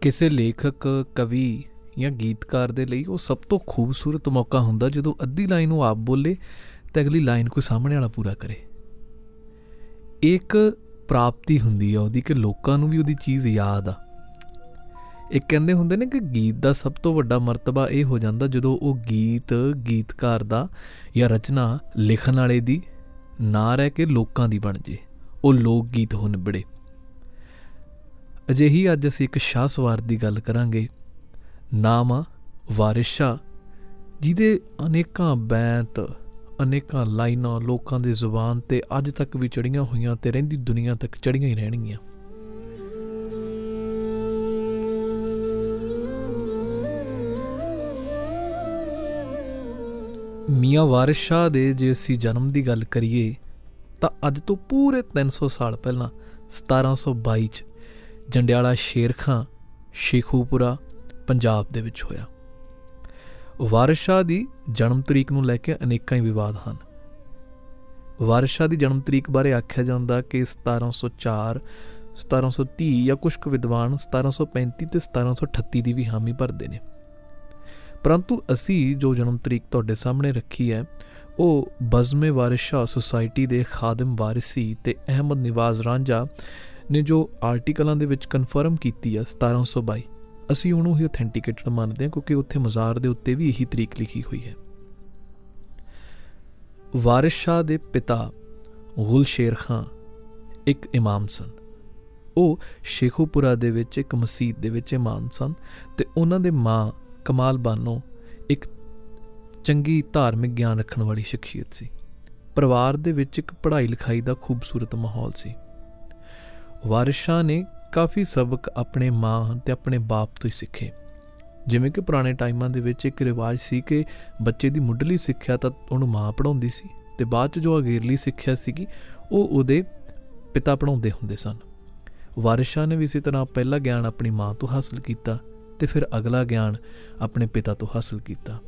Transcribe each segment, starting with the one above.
ਕਿਸੇ ਲੇਖਕ, ਕਵੀ ਜਾਂ ਗੀਤਕਾਰ ਦੇ ਲਈ ਉਹ ਸਭ ਤੋਂ ਖੂਬਸੂਰਤ ਮੌਕਾ ਹੁੰਦਾ ਜਦੋਂ ਅੱਧੀ ਲਾਈਨ ਉਹ ਆਪ ਬੋਲੇ ਤੇ ਅਗਲੀ ਲਾਈਨ ਕੋਈ ਸਾਹਮਣੇ ਵਾਲਾ ਪੂਰਾ ਕਰੇ। ਇੱਕ ਪ੍ਰਾਪਤੀ ਹੁੰਦੀ ਆ ਉਹਦੀ ਕਿ ਲੋਕਾਂ ਨੂੰ ਵੀ ਉਹਦੀ ਚੀਜ਼ ਯਾਦ ਆ। ਇਹ ਕਹਿੰਦੇ ਹੁੰਦੇ ਨੇ ਕਿ ਗੀਤ ਦਾ ਸਭ ਤੋਂ ਵੱਡਾ ਮਰਤਬਾ ਇਹ ਹੋ ਜਾਂਦਾ ਜਦੋਂ ਉਹ ਗੀਤ, ਗੀਤਕਾਰ ਦਾ ਜਾਂ ਰਚਨਾ ਲਿਖਣ ਵਾਲੇ ਦੀ ਨਾ ਰਹਿ ਕੇ ਲੋਕਾਂ ਦੀ ਬਣ ਜੇ, ਉਹ ਲੋਕ ਗੀਤ ਹੋ ਨਿਬੜੇ। ਅਜਿਹੀ ਅੱਜ ਅਸੀਂ ਇੱਕ ਸ਼ਾਹ ਸਵਾਰ ਦੀ ਗੱਲ ਕਰਾਂਗੇ। ਨਾਮ ਆ ਵਾਰਿਸ ਸ਼ਾਹ, ਜਿਹਦੇ ਅਨੇਕਾਂ ਬੈਂਤ, ਅਨੇਕਾਂ ਲਾਈਨਾਂ ਲੋਕਾਂ ਦੀ ਜ਼ੁਬਾਨ ਤੇ ਅੱਜ ਤੱਕ ਵੀ ਚੜੀਆਂ ਹੋਈਆਂ ਤੇ ਰਹਿੰਦੀ ਦੁਨੀਆ ਤੱਕ ਚੜੀਆਂ ਹੀ ਰਹਿਣਗੀਆਂ। ਮੀਆਂ ਵਾਰਿਸ ਸ਼ਾਹ ਦੇ ਜੇ ਅਸੀਂ ਜਨਮ ਦੀ ਗੱਲ ਕਰੀਏ, ਤਾਂ ਅੱਜ ਤੋਂ ਪੂਰੇ 300 ਸਾਲ ਪਹਿਲਾਂ 1722 ਚ ਜੰਡਿਆਲਾ ਸ਼ੇਰਖਾਂ ਸ਼ੇਖੂਪੁਰਾ ਪੰਜਾਬ ਦੇ ਵਿੱਚ ਹੋਇਆ। ਵਾਰਿਸ ਸ਼ਾਹ ਦੀ ਜਨਮ ਤਰੀਕ ਨੂੰ ਲੈ ਕੇ ਅਨੇਕਾਂ ਹੀ ਵਿਵਾਦ ਹਨ। ਵਾਰਿਸ ਸ਼ਾਹ ਦੀ ਜਨਮ ਤਰੀਕ ਬਾਰੇ ਆਖਿਆ ਜਾਂਦਾ ਕਿ 1704 1730 ਜਾਂ ਕੁਝ ਕੁ ਵਿਦਵਾਨ 1735 ਤੇ 1738 ਦੀ ਵੀ ਹਾਮੀ ਭਰਦੇ ਨੇ। ਪਰੰਤੂ ਅਸੀਂ ਜੋ ਜਨਮ ਤਰੀਕ ਤੁਹਾਡੇ ਸਾਹਮਣੇ ਰੱਖੀ ਹੈ, ਉਹ ਬਜ਼ਮੇ ਵਾਰਿਸ ਸ਼ਾਹ ਸੁਸਾਇਟੀ ਦੇ ਖਾਦਮ ਵਾਰਿਸੀ ਤੇ ਅਹਿਮਦ ਨਿਵਾਜ਼ ਰਾਂਝਾ ਨੇ ਜੋ ਆਰਟੀਕਲਾਂ ਦੇ ਵਿੱਚ ਕਨਫਰਮ ਕੀਤੀ ਹੈ 1722 ਅਸੀਂ ਉਹਨੂੰ ਹੀ ਆਥੈਂਟਿਕੇਟਡ ਮੰਨਦੇ ਹਾਂ ਕਿਉਂਕਿ ਉੱਥੇ ਮਜ਼ਾਰ ਦੇ ਉੱਤੇ ਵੀ ਇਹੀ ਤਰੀਕ ਲਿਖੀ ਹੋਈ ਹੈ। ਵਾਰਿਸ ਸ਼ਾਹ ਦੇ ਪਿਤਾ ਗੁਲ ਸ਼ੇਰ ਖਾਨ ਇੱਕ ਇਮਾਮ ਸਨ। ਉਹ ਸ਼ੇਖੂਪੁਰਾ ਦੇ ਵਿੱਚ ਇੱਕ ਮਸਜਿਦ ਦੇ ਵਿੱਚ ਇਮਾਮ ਸਨ ਤੇ ਉਹਨਾਂ ਦੇ ਮਾਂ ਕਮਾਲ ਬਾਨੋ ਇੱਕ ਚੰਗੀ ਧਾਰਮਿਕ ਗਿਆਨ ਰੱਖਣ ਵਾਲੀ ਸ਼ਖਸੀਅਤ ਸੀ। ਪਰਿਵਾਰ ਦੇ ਵਿੱਚ ਇੱਕ ਪੜ੍ਹਾਈ ਲਿਖਾਈ ਦਾ ਖੂਬਸੂਰਤ ਮਾਹੌਲ ਸੀ। ਵਾਰਿਸ ਸ਼ਾਹ ਨੇ ਕਾਫੀ ਸਬਕ ਆਪਣੇ ਮਾਂ ਤੇ ਆਪਣੇ ਬਾਪ ਤੋਂ ਹੀ ਸਿੱਖੇ। ਜਿਵੇਂ ਕਿ ਪੁਰਾਣੇ ਟਾਈਮਾਂ ਦੇ ਵਿੱਚ ਇੱਕ ਰਿਵਾਜ ਸੀ ਕਿ ਬੱਚੇ ਦੀ ਮੁੱਢਲੀ ਸਿੱਖਿਆ ਤਾਂ ਉਹਨੂੰ ਮਾਂ ਪੜਾਉਂਦੀ ਸੀ ਤੇ ਬਾਅਦ ਚ ਜੋ ਅਗੇਰਲੀ ਸਿੱਖਿਆ ਸੀਗੀ, ਉਹ ਉਹਦੇ ਪਿਤਾ ਪੜਾਉਂਦੇ ਹੁੰਦੇ ਸਨ। ਵਾਰਿਸ ਸ਼ਾਹ ਨੇ ਵੀ ਇਸੇ ਤਰ੍ਹਾਂ ਪਹਿਲਾ ਗਿਆਨ ਆਪਣੀ ਮਾਂ ਤੋਂ ਹਾਸਲ ਕੀਤਾ ਤੇ ਫਿਰ ਅਗਲਾ ਗਿਆਨ ਆਪਣੇ ਪਿਤਾ ਤੋਂ ਹਾਸਲ ਕੀਤਾ।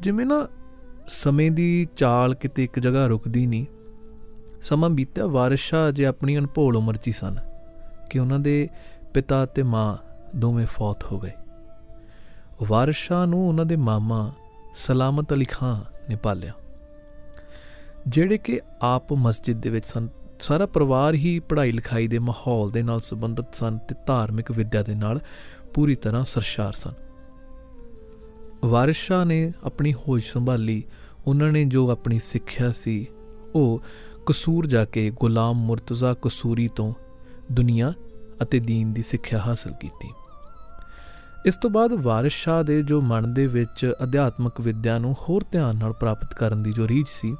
ਜਿਵੇਂ ਨਾ ਸਮੇਂ ਦੀ ਚਾਲ ਕਿਤੇ ਇੱਕ ਜਗ੍ਹਾ ਰੁਕਦੀ ਨਹੀਂ ਸਮਾਂ ਬੀਤਿਆ, ਵਾਰਿਸ ਸ਼ਾਹ ਜੇ ਆਪਣੀ ਅਨਭੋਲ ਉਮਰ 'ਚ ਸਨ ਕਿ ਉਹਨਾਂ ਦੇ ਪਿਤਾ ਤੇ ਮਾਂ ਦੋਵੇਂ ਫੌਤ ਹੋ ਗਏ। ਵਾਰਿਸ ਸ਼ਾਹ ਨੂੰ ਉਹਨਾਂ ਦੇ ਮਾਮਾ ਸਲਾਮਤ ਅਲੀ ਖਾਨ ਨੇ ਪਾਲਿਆ, ਜਿਹੜੇ ਕਿ ਆਪ ਮਸਜਿਦ ਦੇ ਵਿੱਚ ਸਨ। ਸਾਰਾ ਪਰਿਵਾਰ ਹੀ ਪੜ੍ਹਾਈ ਲਿਖਾਈ ਦੇ ਮਾਹੌਲ ਦੇ ਨਾਲ ਸੰਬੰਧਿਤ ਸਨ ਤੇ ਧਾਰਮਿਕ ਵਿਦਿਆ ਦੇ ਨਾਲ ਪੂਰੀ ਤਰ੍ਹਾਂ ਸਰਸ਼ਾਰ ਸਨ। ਵਾਰਿਸ ਸ਼ਾਹ ਨੇ ਆਪਣੀ ਹੋਸ਼ ਸੰਭਾਲੀ, ਉਹਨਾਂ ਨੇ ਜੋ ਆਪਣੀ ਸਿੱਖਿਆ ਸੀ, ਉਹ ਕਸੂਰ ਜਾ ਕੇ ਗੁਲਾਮ ਮੁਰਤਜ਼ਾ ਕਸੂਰੀ ਤੋਂ ਦੁਨੀਆ ਅਤੇ دین ਦੀ ਸਿੱਖਿਆ ਹਾਸਲ ਕੀਤੀ ਇਸ ਤੋਂ ਬਾਅਦ ਵਾਰਿਸ ਸ਼ਾਹ ਦੇ ਜੋ ਮਨ ਦੇ ਵਿੱਚ ਅਧਿਆਤਮਕ ਵਿਦਿਆ ਨੂੰ ਹੋਰ ਧਿਆਨ ਨਾਲ ਪ੍ਰਾਪਤ ਕਰਨ ਦੀ ਜੋ ਰੀਝ ਸੀ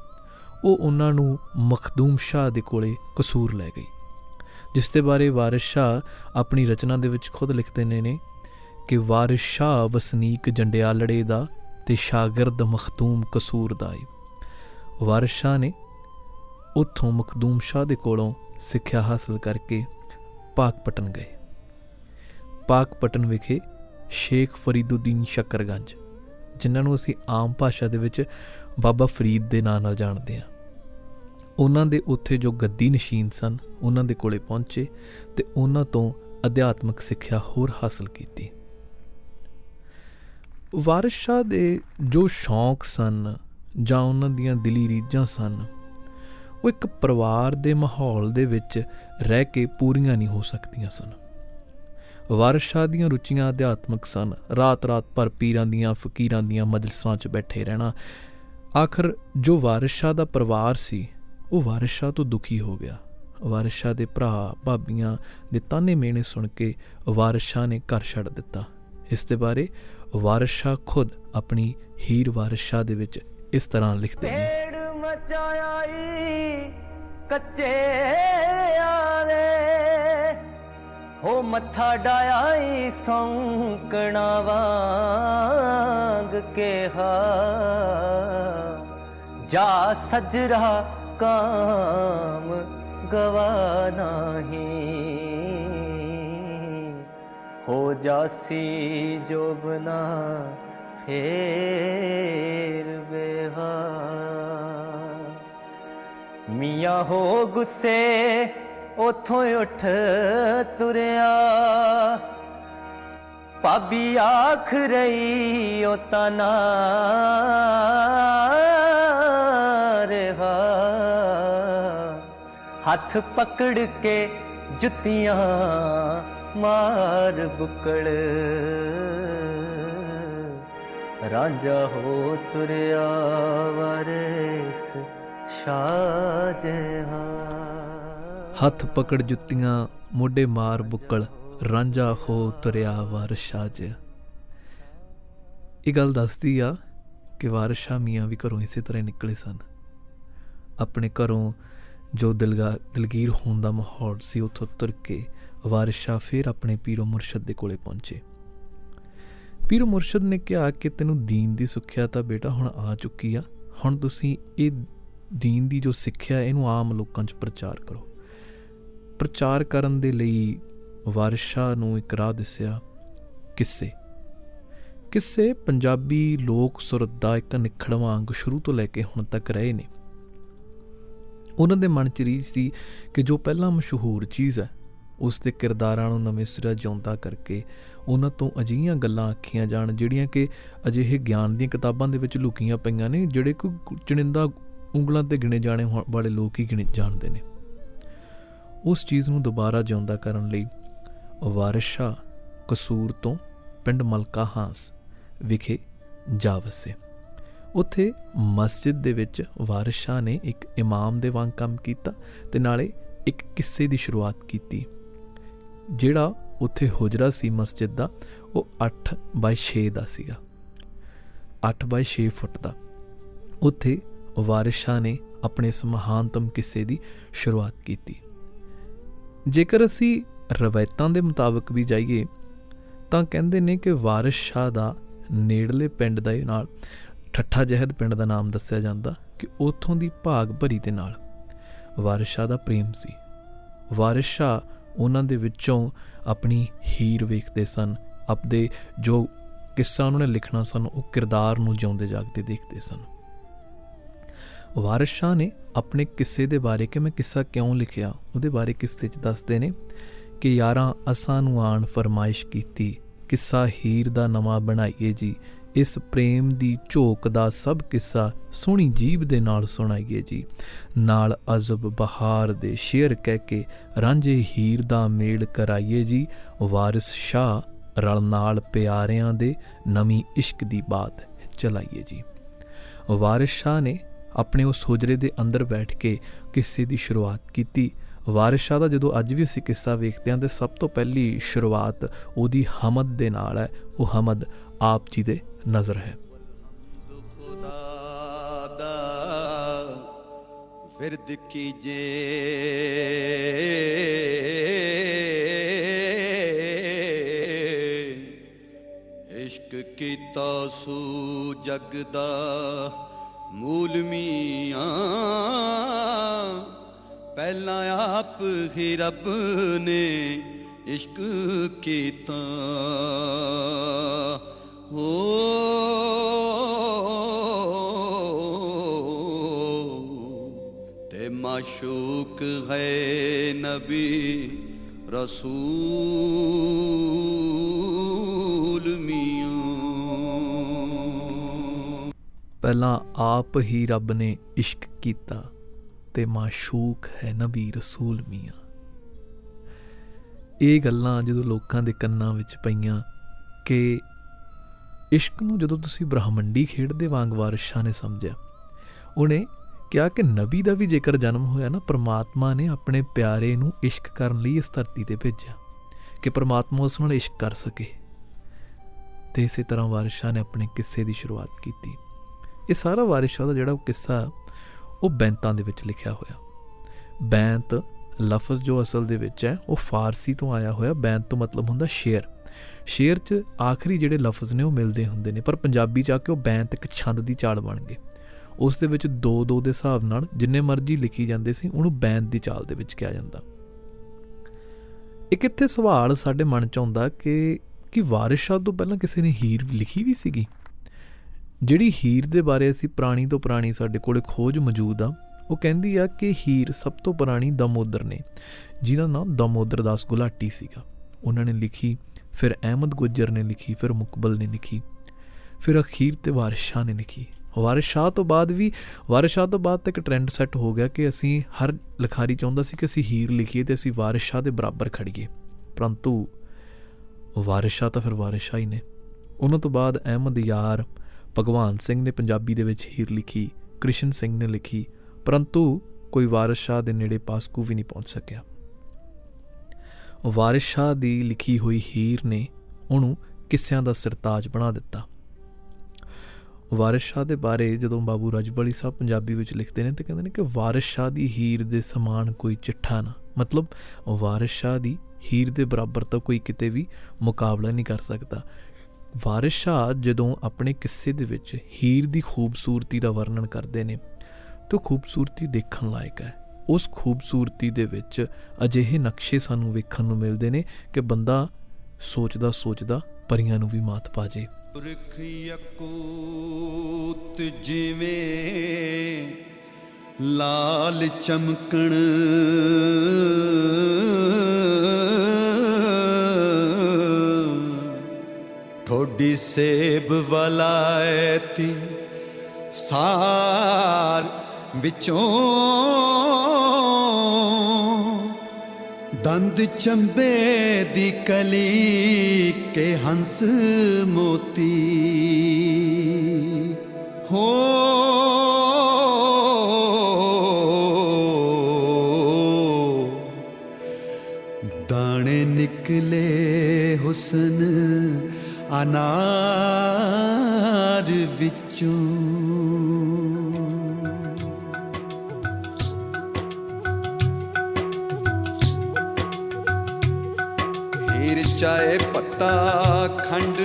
ਉਹ ਉਹਨਾਂ ਨੂੰ ਮਖਦੂਮ ਸ਼ਾਹ ਦੇ ਕੋਲੇ ਕਸੂਰ ਲੈ ਗਈ ਜਿਸ ਦੇ ਬਾਰੇ ਵਾਰਿਸ ਸ਼ਾਹ ਆਪਣੀ ਰਚਨਾ ਦੇ ਵਿੱਚ ਖੁਦ ਲਿਖਦੇ ਨੇ ਨੇ ਕਿ ਵਾਰਿਸ ਸ਼ਾਹ ਵਸਨੀਕ ਜੰਡਿਆਲੜੇ ਦਾ ਤੇ ਸ਼ਾਗਿਰਦ ਮਖਦੂਮ ਕਸੂਰ ਦਾ ਹੈ ਵਾਰਿਸ ਸ਼ਾਹ ਨੇ ਉੱਥੋਂ ਮਖਦੂਮ ਸ਼ਾਹ ਦੇ ਕੋਲੋਂ ਸਿੱਖਿਆ ਹਾਸਲ ਕਰਕੇ ਪਾਕਪਟਨ ਗਏ। ਪਾਕਪਟਨ ਵਿਖੇ ਸ਼ੇਖ ਫਰੀਦੁਦੀਨ ਸ਼ਕਰਗੰਜ, ਜਿਨ੍ਹਾਂ ਨੂੰ ਅਸੀਂ ਆਮ ਭਾਸ਼ਾ ਦੇ ਵਿੱਚ ਬਾਬਾ ਫਰੀਦ ਦੇ ਨਾਂ ਨਾਲ ਜਾਣਦੇ ਹਾਂ। ਉਹਨਾਂ ਦੇ ਉੱਥੇ ਜੋ ਗੱਦੀ ਨਸ਼ੀਨ ਸਨ, ਉਹਨਾਂ ਦੇ ਕੋਲੇ ਪਹੁੰਚੇ ਤੇ ਉਹਨਾਂ ਤੋਂ ਅਧਿਆਤਮਿਕ ਸਿੱਖਿਆ ਹੋਰ ਹਾਸਲ ਕੀਤੀ। ਵਾਰਿਸ ਸ਼ਾਹ ਦੇ ਜੋ ਸ਼ੌਂਕ ਸਨ ਜਾਂ ਉਹਨਾਂ ਦੀਆਂ ਦਿਲੀ ਰੀਝਾਂ ਸਨ ਉਹ ਇੱਕ ਪਰਿਵਾਰ ਦੇ ਮਾਹੌਲ ਦੇ ਵਿੱਚ ਰਹਿ ਕੇ ਪੂਰੀਆਂ ਨਹੀਂ ਹੋ ਸਕਦੀਆਂ ਸਨ। ਵਾਰਿਸ ਸ਼ਾਹ ਦੀਆਂ ਰੁਚੀਆਂ ਅਧਿਆਤਮਿਕ ਸਨ। ਰਾਤ-ਰਾਤ ਪਰ ਪੀਰਾਂ ਦੀਆਂ, ਫਕੀਰਾਂ ਦੀਆਂ ਮਜਲਿਸਾਂ 'ਚ ਬੈਠੇ ਰਹਿਣਾ। ਆਖਰ ਜੋ ਵਾਰਿਸ ਸ਼ਾਹ ਦਾ ਪਰਿਵਾਰ ਸੀ, ਉਹ ਵਾਰਿਸ ਸ਼ਾਹ ਤੋਂ ਦੁਖੀ ਹੋ ਗਿਆ। ਵਾਰਿਸ ਸ਼ਾਹ ਦੇ ਭਰਾ, ਭਾਬੀਆਂ ਦੇ ਤਾਨੇ ਮੇਣੇ ਸੁਣ ਕੇ ਵਾਰਿਸ ਸ਼ਾਹ ਨੇ ਘਰ ਛੱਡ ਦਿੱਤਾ। ਇਸ ਦੇ ਬਾਰੇ ਵਾਰਿਸ ਸ਼ਾਹ ਖੁਦ ਆਪਣੀ ਹੀਰ ਵਾਰਿਸ ਸ਼ਾਹ ਦੇ ਵਿੱਚ ਇਸ ਤਰ੍ਹਾਂ ਲਿਖਦੇ ਨੇ। ਢੇੜ ਮਚਾਈ ਕੱਚੇ ਆਵੇ ਹੋ ਮੱਥਾ ਡਾਈ ਸੌਂਕਣਾ ਵਾਂਗ ਕਿਹਾ। ਜਾ ਸਜਰਾ ਕਾਮ ਗਵਾ ਨਹੀਂ। ਹੋ ਜਾਸੀ ਜੋਬਨਾ ਫੇਰ ਬਿਹਾ ਮੀਆਂ ਹੋ ਗੁੱਸੇ, ਉਥੋਂ ਉੱਠ ਤੁਰਿਆ। ਭਾਬੀ ਆਖ ਰਹੀ, ਉਹ ਤਾਂ ਨਾ ਰਿਹਾ। ਹੱਥ ਪਕੜ ਕੇ ਜੁੱਤੀਆਂ ਮਾਰ ਬੁਕੜ। ਰਾਂਝਾ ਹੋ ਤੁਰਿਆ ਵਾਰਿਸ ਸ਼ਾਹਜਹਾਂ ਹੱਥ ਪਕੜ ਜੁੱਤੀਆਂ, ਮੋਢੇ ਮਾਰ ਬੁੱਕਲ, ਰਾਂਝਾ ਹੋ ਤੁਰਿਆ ਵਾਰਸ਼ਾ ਜ ਇਹ ਗੱਲ ਦੱਸਦੀ ਆ ਕਿ ਵਾਰਸ਼ਾ ਮੀਆਂ ਵੀ ਘਰੋਂ ਇਸੇ ਤਰ੍ਹਾਂ ਹੀ ਨਿਕਲੇ ਸਨ। ਆਪਣੇ ਘਰੋਂ ਜੋ ਦਿਲਗਾ ਦਿਲਗੀਰ ਹੋਣ ਦਾ ਮਾਹੌਲ ਸੀ, ਉਥੋਂ ਤੁਰ ਕੇ ਵਾਰਸ਼ਾ ਫਿਰ ਆਪਣੇ ਪੀਰੋ ਮੁਰਸ਼ਦ ਦੇ ਕੋਲੇ ਪਹੁੰਚੇ। ਪੀਰੋ ਮੁਰਸ਼ਦ ਨੇ ਕਿਹਾ ਕਿ ਤੈਨੂੰ ਦੀਨ ਦੀ ਸਿੱਖਿਆ ਤਾਂ ਬੇਟਾ ਹੁਣ ਆ ਚੁੱਕੀ ਆ। ਹੁਣ ਤੁਸੀਂ ਇਹ ਦੀਨ ਦੀ ਜੋ ਸਿੱਖਿਆ ਇਹਨੂੰ ਆਮ ਲੋਕਾਂ 'ਚ ਪ੍ਰਚਾਰ ਕਰੋ। ਪ੍ਰਚਾਰ ਕਰਨ ਦੇ ਲਈ ਵਾਰਸ਼ਾ ਨੂੰ ਇੱਕ ਰਾਹ ਦੱਸਿਆ, ਕਿੱਸੇ। ਕਿੱਸੇ ਪੰਜਾਬੀ ਲੋਕ ਸੁਰਤ ਦਾ ਇੱਕ ਨਿਖੜਵਾਂ ਅੰਗ ਸ਼ੁਰੂ ਤੋਂ ਲੈ ਕੇ ਹੁਣ ਤੱਕ ਰਹੇ ਨੇ। ਉਹਨਾਂ ਦੇ ਮਨ 'ਚ ਰੀਝ ਸੀ ਕਿ ਜੋ ਪਹਿਲਾਂ ਮਸ਼ਹੂਰ ਚੀਜ਼ ਹੈ, ਉਸ ਦੇ ਕਿਰਦਾਰਾਂ ਨੂੰ ਨਵੇਂ ਸਿਰਾ ਜਿਉਂਦਾ ਕਰਕੇ ਉਹਨਾਂ ਤੋਂ ਅਜੀਹੀਆਂ ਗੱਲਾਂ ਆਖੀਆਂ ਜਾਣ, ਜਿਹੜੀਆਂ ਕਿ ਅਜਿਹੇ ਗਿਆਨ ਦੀਆਂ ਕਿਤਾਬਾਂ ਦੇ ਵਿੱਚ ਲੁਕੀਆਂ ਪਈਆਂ ਨੇ, ਜਿਹੜੇ ਕੋਈ ਚਣਿੰਦਾ ਉਂਗਲਾਂ ਤੇ ਗਿਣੇ ਜਾਣੇ ਵਾਲੇ ਲੋਕ ਹੀ ਗਿਣੇ, ਜਾਣਦੇ ਨੇ। ਉਸ ਚੀਜ਼ ਨੂੰ ਦੁਬਾਰਾ ਜਿਉਂਦਾ ਕਰਨ ਲਈ ਵਾਰਿਸ਼ਾ ਕਸੂਰ ਤੋਂ ਪਿੰਡ ਮਲਕਾ ਹਾਂਸ ਵਿਖੇ ਜਾ ਵਸੇ ਉੱਥੇ ਮਸਜਿਦ ਦੇ ਵਿੱਚ ਵਾਰਿਸ਼ਾ ਨੇ ਇੱਕ ਇਮਾਮ ਦੇ ਵਾਂਗ ਕੰਮ ਕੀਤਾ ਤੇ ਨਾਲੇ ਇੱਕ ਕਿੱਸੇ ਦੀ ਸ਼ੁਰੂਆਤ ਕੀਤੀ। ਜਿਹੜਾ ਉੱਥੇ ਹੁਜਰਾ ਸੀ ਮਸਜਿਦ ਦਾ, ਉਹ 8 ਬਾਈ 6 ਦਾ ਸੀਗਾ। 8 ਬਾਈ 6 ਫੁੱਟ ਦਾ। ਉੱਥੇ ਵਾਰਿਸ਼ਾ ਨੇ ਆਪਣੇ ਇਸ ਮਹਾਨਤਮ ਕਿੱਸੇ ਦੀ ਸ਼ੁਰੂਆਤ ਕੀਤੀ। ਜੇਕਰ ਅਸੀਂ ਰਵਾਇਤਾਂ ਦੇ ਮੁਤਾਬਕ ਵੀ ਜਾਈਏ, ਤਾਂ ਕਹਿੰਦੇ ਨੇ ਕਿ ਵਾਰਿਸ ਸ਼ਾਹ ਦਾ ਨੇੜਲੇ ਪਿੰਡ ਦਾ ਨਾਲ, ਠੱਠਾ ਜਹਿਦ ਪਿੰਡ ਦਾ ਨਾਮ ਦੱਸਿਆ ਜਾਂਦਾ ਕਿ ਉਥੋਂ ਦੀ ਭਾਗ ਭਰੀ ਦੇ ਨਾਲ ਵਾਰਿਸ ਸ਼ਾਹ ਦਾ ਪ੍ਰੇਮ ਸੀ। ਵਾਰਿਸ ਸ਼ਾਹ ਉਹਨਾਂ ਦੇ ਵਿੱਚੋਂ ਆਪਣੀ ਹੀਰ ਵੇਖਦੇ ਸਨ, ਆਪਦੇ ਜੋ ਕਿੱਸਾ ਉਹਨਾਂ ਨੇ ਲਿਖਣਾ ਸਨ, ਉਹ ਕਿਰਦਾਰ ਨੂੰ ਜਿਉਂਦੇ ਜਾਗਦੇ ਦੇਖਦੇ ਸਨ। ਵਾਰਿਸ ਸ਼ਾਹ ਨੇ ਆਪਣੇ ਕਿੱਸੇ ਦੇ ਬਾਰੇ ਕਿ ਮੈਂ ਕਿੱਸਾ ਕਿਉਂ ਲਿਖਿਆ, ਉਹਦੇ ਬਾਰੇ ਕਿੱਸੇ 'ਚ ਦੱਸਦੇ ਨੇ ਕਿ ਯਾਰਾਂ, ਅਸਾਂ ਨੂੰ ਆਣ ਫਰਮਾਇਸ਼ ਕੀਤੀ, ਕਿੱਸਾ ਹੀਰ ਦਾ ਨਵਾਂ ਬਣਾਈਏ ਜੀ, ਇਸ ਪ੍ਰੇਮ ਦੀ ਝੋਕ ਦਾ ਸਭ ਕਿੱਸਾ ਸੋਹਣੀ ਜੀਬ ਦੇ ਨਾਲ ਸੁਣਾਈਏ ਜੀ। ਨਾਲ ਅਜ਼ਬ ਬਹਾਰ ਦੇ ਸ਼ੇਰ ਕਹਿ ਕੇ ਰਾਂਝੇ ਹੀਰ ਦਾ ਮੇਲ ਕਰਾਈਏ ਜੀ, ਵਾਰਿਸ ਸ਼ਾਹ ਰਲ ਨਾਲ ਪਿਆਰਿਆਂ ਦੇ ਨਵੀਂ ਇਸ਼ਕ ਦੀ ਬਾਤ ਚਲਾਈਏ ਜੀ। ਵਾਰਿਸ ਸ਼ਾਹ ਨੇ ਆਪਣੇ ਉਸ ਹੁਜਰੇ ਦੇ ਅੰਦਰ ਬੈਠ ਕੇ ਕਿਸੇ ਦੀ ਸ਼ੁਰੂਆਤ ਕੀਤੀ। ਵਾਰਿਸ ਸ਼ਾਹ ਦਾ ਜਦੋਂ ਅੱਜ ਵੀ ਅਸੀਂ ਕਿੱਸਾ ਵੇਖਦੇ ਹਾਂ ਤੇ ਸਭ ਤੋਂ ਪਹਿਲੀ ਸ਼ੁਰੂਆਤ ਉਹਦੀ ਹਮਦ ਦੇ ਨਾਲ ਹੈ। ਉਹ ਹਮਦ ਆਪ ਜੀ ਦੇ ਨਜ਼ਰ ਹੈ। ਖੁਦਾ ਦਾ ਫਿਰਦ ਕੀਜੇ ਇਸ਼ਕ ਕੀਤਾ ਸੂ ਜਗ ਦਾ। ਮੂਲ ਮੀਆਂ ਪਹਿਲਾਂ ਆਪ ਹੀ ਰੱਬ ਨੇ ਇਸ਼ਕ ਕੀਤਾ। ਹੋ ਤੇ ਮਾਸ਼ੂਕ ਹੈ ਨਬੀ ਰਸੂਲ। ਪਹਿਲਾਂ ਆਪ ਹੀ ਰੱਬ ਨੇ ਇਸ਼ਕ ਕੀਤਾ ਤੇ ਮਾਸ਼ੂਕ ਹੈ ਨਬੀ ਰਸੂਲ ਮੀਆਂ। ਇਹ ਗੱਲਾਂ ਜਦੋਂ ਲੋਕਾਂ ਦੇ ਕੰਨਾਂ ਵਿੱਚ ਪਈਆਂ ਕਿ ਇਸ਼ਕ ਨੂੰ ਜਦੋਂ ਤੁਸੀਂ ਬ੍ਰਹਮੰਡੀ ਖੇਡ ਦੇ ਵਾਂਗ ਵਾਰਿਸ਼ਾਂ ਨੇ ਸਮਝਿਆ, ਉਹਨੇ ਕਿਹਾ ਕਿ ਨਬੀ ਦਾ ਵੀ ਜੇਕਰ ਜਨਮ ਹੋਇਆ ਨਾ, ਪ੍ਰਮਾਤਮਾ ਨੇ ਆਪਣੇ ਪਿਆਰੇ ਨੂੰ ਇਸ਼ਕ ਕਰਨ ਲਈ ਇਸ ਧਰਤੀ ਤੇ ਭੇਜਿਆ ਕਿ ਪ੍ਰਮਾਤਮਾ ਉਸ ਨਾਲ ਇਸ਼ਕ ਕਰ ਸਕੇ। ਤੇ ਇਸੇ ਤਰ੍ਹਾਂ ਵਾਰਿਸ਼ਾਂ ਨੇ ਆਪਣੇ ਕਿੱਸੇ ਦੀ ਸ਼ੁਰੂਆਤ ਕੀਤੀ। ਇਹ ਸਾਰਾ ਵਾਰਿਸ਼ਾਂ ਦਾ ਜਿਹੜਾ ਕਿੱਸਾ ਉਹ ਬੈਂਤਾਂ ਦੇ ਵਿੱਚ ਲਿਖਿਆ ਹੋਇਆ। ਬੈਂਤ ਲਫ਼ਜ਼ ਜੋ ਅਸਲ ਦੇ ਵਿੱਚ ਹੈ, ਉਹ ਫਾਰਸੀ ਤੋਂ ਆਇਆ ਹੋਇਆ। ਬੈਂਤ ਤੋਂ ਮਤਲਬ ਹੁੰਦਾ ਸ਼ੇਰ। ਸ਼ੇਰ 'ਚ ਆਖਰੀ ਜਿਹੜੇ ਲਫ਼ਜ਼ ਨੇ ਉਹ ਮਿਲਦੇ ਹੁੰਦੇ ਨੇ, ਪਰ ਪੰਜਾਬੀ 'ਚ ਆ ਕੇ ਉਹ ਬੈਂਤ ਇੱਕ ਛੰਦ ਦੀ ਚਾਲ ਬਣ ਗਏ। ਉਸ ਦੇ ਵਿੱਚ ਦੋ ਦੋ ਦੇ ਹਿਸਾਬ ਨਾਲ ਜਿੰਨੇ ਮਰਜ਼ੀ ਲਿਖੀ ਜਾਂਦੇ ਸੀ, ਉਹਨੂੰ ਬੈਂਤ ਦੀ ਚਾਲ ਦੇ ਵਿੱਚ ਕਿਹਾ ਜਾਂਦਾ। ਇੱਕ ਇੱਥੇ ਸਵਾਲ ਸਾਡੇ ਮਨ 'ਚ ਆਉਂਦਾ ਕਿ ਕਿ ਵਾਰਿਸ ਤੋਂ ਪਹਿਲਾਂ ਕਿਸੇ ਨੇ ਹੀਰ ਲਿਖੀ ਵੀ ਸੀਗੀ? ਜਿਹੜੀ ਹੀਰ ਦੇ ਬਾਰੇ ਅਸੀਂ ਪ੍ਰਾਣੀ ਤੋਂ ਪ੍ਰਾਣੀ ਸਾਡੇ ਕੋਲੇ ਖੋਜ ਮੌਜੂਦ ਆ, ਉਹ ਕਹਿੰਦੀ ਆ ਕਿ ਹੀਰ ਸਭ ਤੋਂ ਪੁਰਾਣੀ ਦਮੋਦਰ ਨੇ ਜਿਹਦਾ ਨਾਮ ਦਮੋਦਰ ਦਾਸ ਗੁਲਾਟੀ ਸੀਗਾ। ਉਹਨਾਂ ਨੇ ਲਿਖੀ, ਫਿਰ ਅਹਿਮਦ ਗੁੱਜਰ ਨੇ ਲਿਖੀ, ਫਿਰ ਮੁਕਬਲ ਨੇ ਲਿਖੀ, ਫਿਰ ਅਖੀਰ ਤੇ ਵਾਰਿਸ ਸ਼ਾਹ ਨੇ ਲਿਖੀ। ਵਾਰਿਸ ਸ਼ਾਹ ਤੋਂ ਬਾਅਦ ਵੀ, ਵਾਰਿਸ ਸ਼ਾਹ ਤੋਂ ਬਾਅਦ ਤੱਕ ਟ੍ਰੈਂਡ ਸੈੱਟ ਹੋ ਗਿਆ ਕਿ ਅਸੀਂ ਹਰ ਲਿਖਾਰੀ ਚਾਹੁੰਦਾ ਸੀ ਕਿ ਅਸੀਂ ਹੀਰ ਲਿਖੀਏ ਤੇ ਅਸੀਂ ਵਾਰਿਸ ਸ਼ਾਹ ਦੇ ਬਰਾਬਰ ਖੜੀਏ ਪਰੰਤੂ ਵਾਰਿਸ ਸ਼ਾਹ ਤਾਂ ਫਿਰ ਵਾਰਿਸ ਸ਼ਾਹ ਹੀ ਨੇ। ਉਹਨਾਂ ਤੋਂ ਬਾਅਦ ਅਹਿਮਦ ਯਾਰ ਭਗਵਾਨ ਸਿੰਘ ਨੇ ਪੰਜਾਬੀ ਦੇ ਵਿੱਚ ਹੀਰ ਲਿਖੀ, ਕ੍ਰਿਸ਼ਨ ਸਿੰਘ ਨੇ ਲਿਖੀ, ਪਰੰਤੂ ਕੋਈ ਵਾਰਿਸ ਸ਼ਾਹ ਦੇ ਨੇੜੇ ਪਾਸਕੂ ਵੀ ਨਹੀਂ ਪਹੁੰਚ ਸਕਿਆ। ਵਾਰਿਸ ਸ਼ਾਹ ਦੀ ਲਿਖੀ ਹੋਈ ਹੀਰ ਨੇ ਉਹਨੂੰ ਕਿੱਸਿਆਂ ਦਾ ਸਰਤਾਜ ਬਣਾ ਦਿੱਤਾ। ਵਾਰਿਸ ਸ਼ਾਹ ਦੇ ਬਾਰੇ ਜਦੋਂ ਬਾਬੂ ਰਜਬਲੀ ਸਾਹਿਬ ਪੰਜਾਬੀ ਵਿੱਚ ਲਿਖਦੇ ਨੇ ਤੇ ਕਹਿੰਦੇ ਨੇ ਕਿ ਵਾਰਿਸ ਸ਼ਾਹ ਦੀ ਹੀਰ ਦੇ ਸਮਾਨ ਕੋਈ ਚਿੱਠਾ ਨਾ, ਮਤਲਬ ਵਾਰਿਸ ਸ਼ਾਹ ਦੀ ਹੀਰ ਦੇ ਬਰਾਬਰ ਤਾਂ ਕੋਈ ਕਿਤੇ ਵੀ ਮੁਕਾਬਲਾ ਨਹੀਂ ਕਰ ਸਕਦਾ। ਵਾਰਿਸ ਸ਼ਾਹ ਜਦੋਂ ਆਪਣੇ ਕਿੱਸੇ ਦੇ ਵਿੱਚ ਹੀਰ ਦੀ ਖੂਬਸੂਰਤੀ ਦਾ ਵਰਣਨ ਕਰਦੇ ਨੇ ਤਾਂ ਖੂਬਸੂਰਤੀ ਦੇਖਣ ਲਾਇਕ ਹੈ। ਉਸ ਖੂਬਸੂਰਤੀ ਦੇ ਵਿੱਚ ਅਜਿਹੇ ਨਕਸ਼ੇ ਸਾਨੂੰ ਵੇਖਣ ਨੂੰ ਮਿਲਦੇ ਨੇ ਕਿ ਬੰਦਾ ਸੋਚਦਾ ਸੋਚਦਾ ਪਰੀਆਂ ਨੂੰ ਵੀ ਮਾਤ ਪਾ ਜੇ ਪੁਰਖ ਯਕੂਤ ਜਿਵੇਂ ਲਾਲ ਚਮਕਣ ਠੋਡੀ ਸੇਬ ਵਲਾਇਤੀ ਸਾਰ ਵਿੱਚੋਂ ਦੰਦ ਚੰਬੇ ਦੀ ਕਲੀ ਕੇ ਹੰਸ ਮੋਤੀ। ਹੋ ਦਾਣੇ ਨਿਕਲੇ ਹੁਸਨ ਅਨਾਰ ਵਿੱਚੋਂ। ਹੀਰ ਚਾਏ ਪੱਤਾ, ਖੰਡ,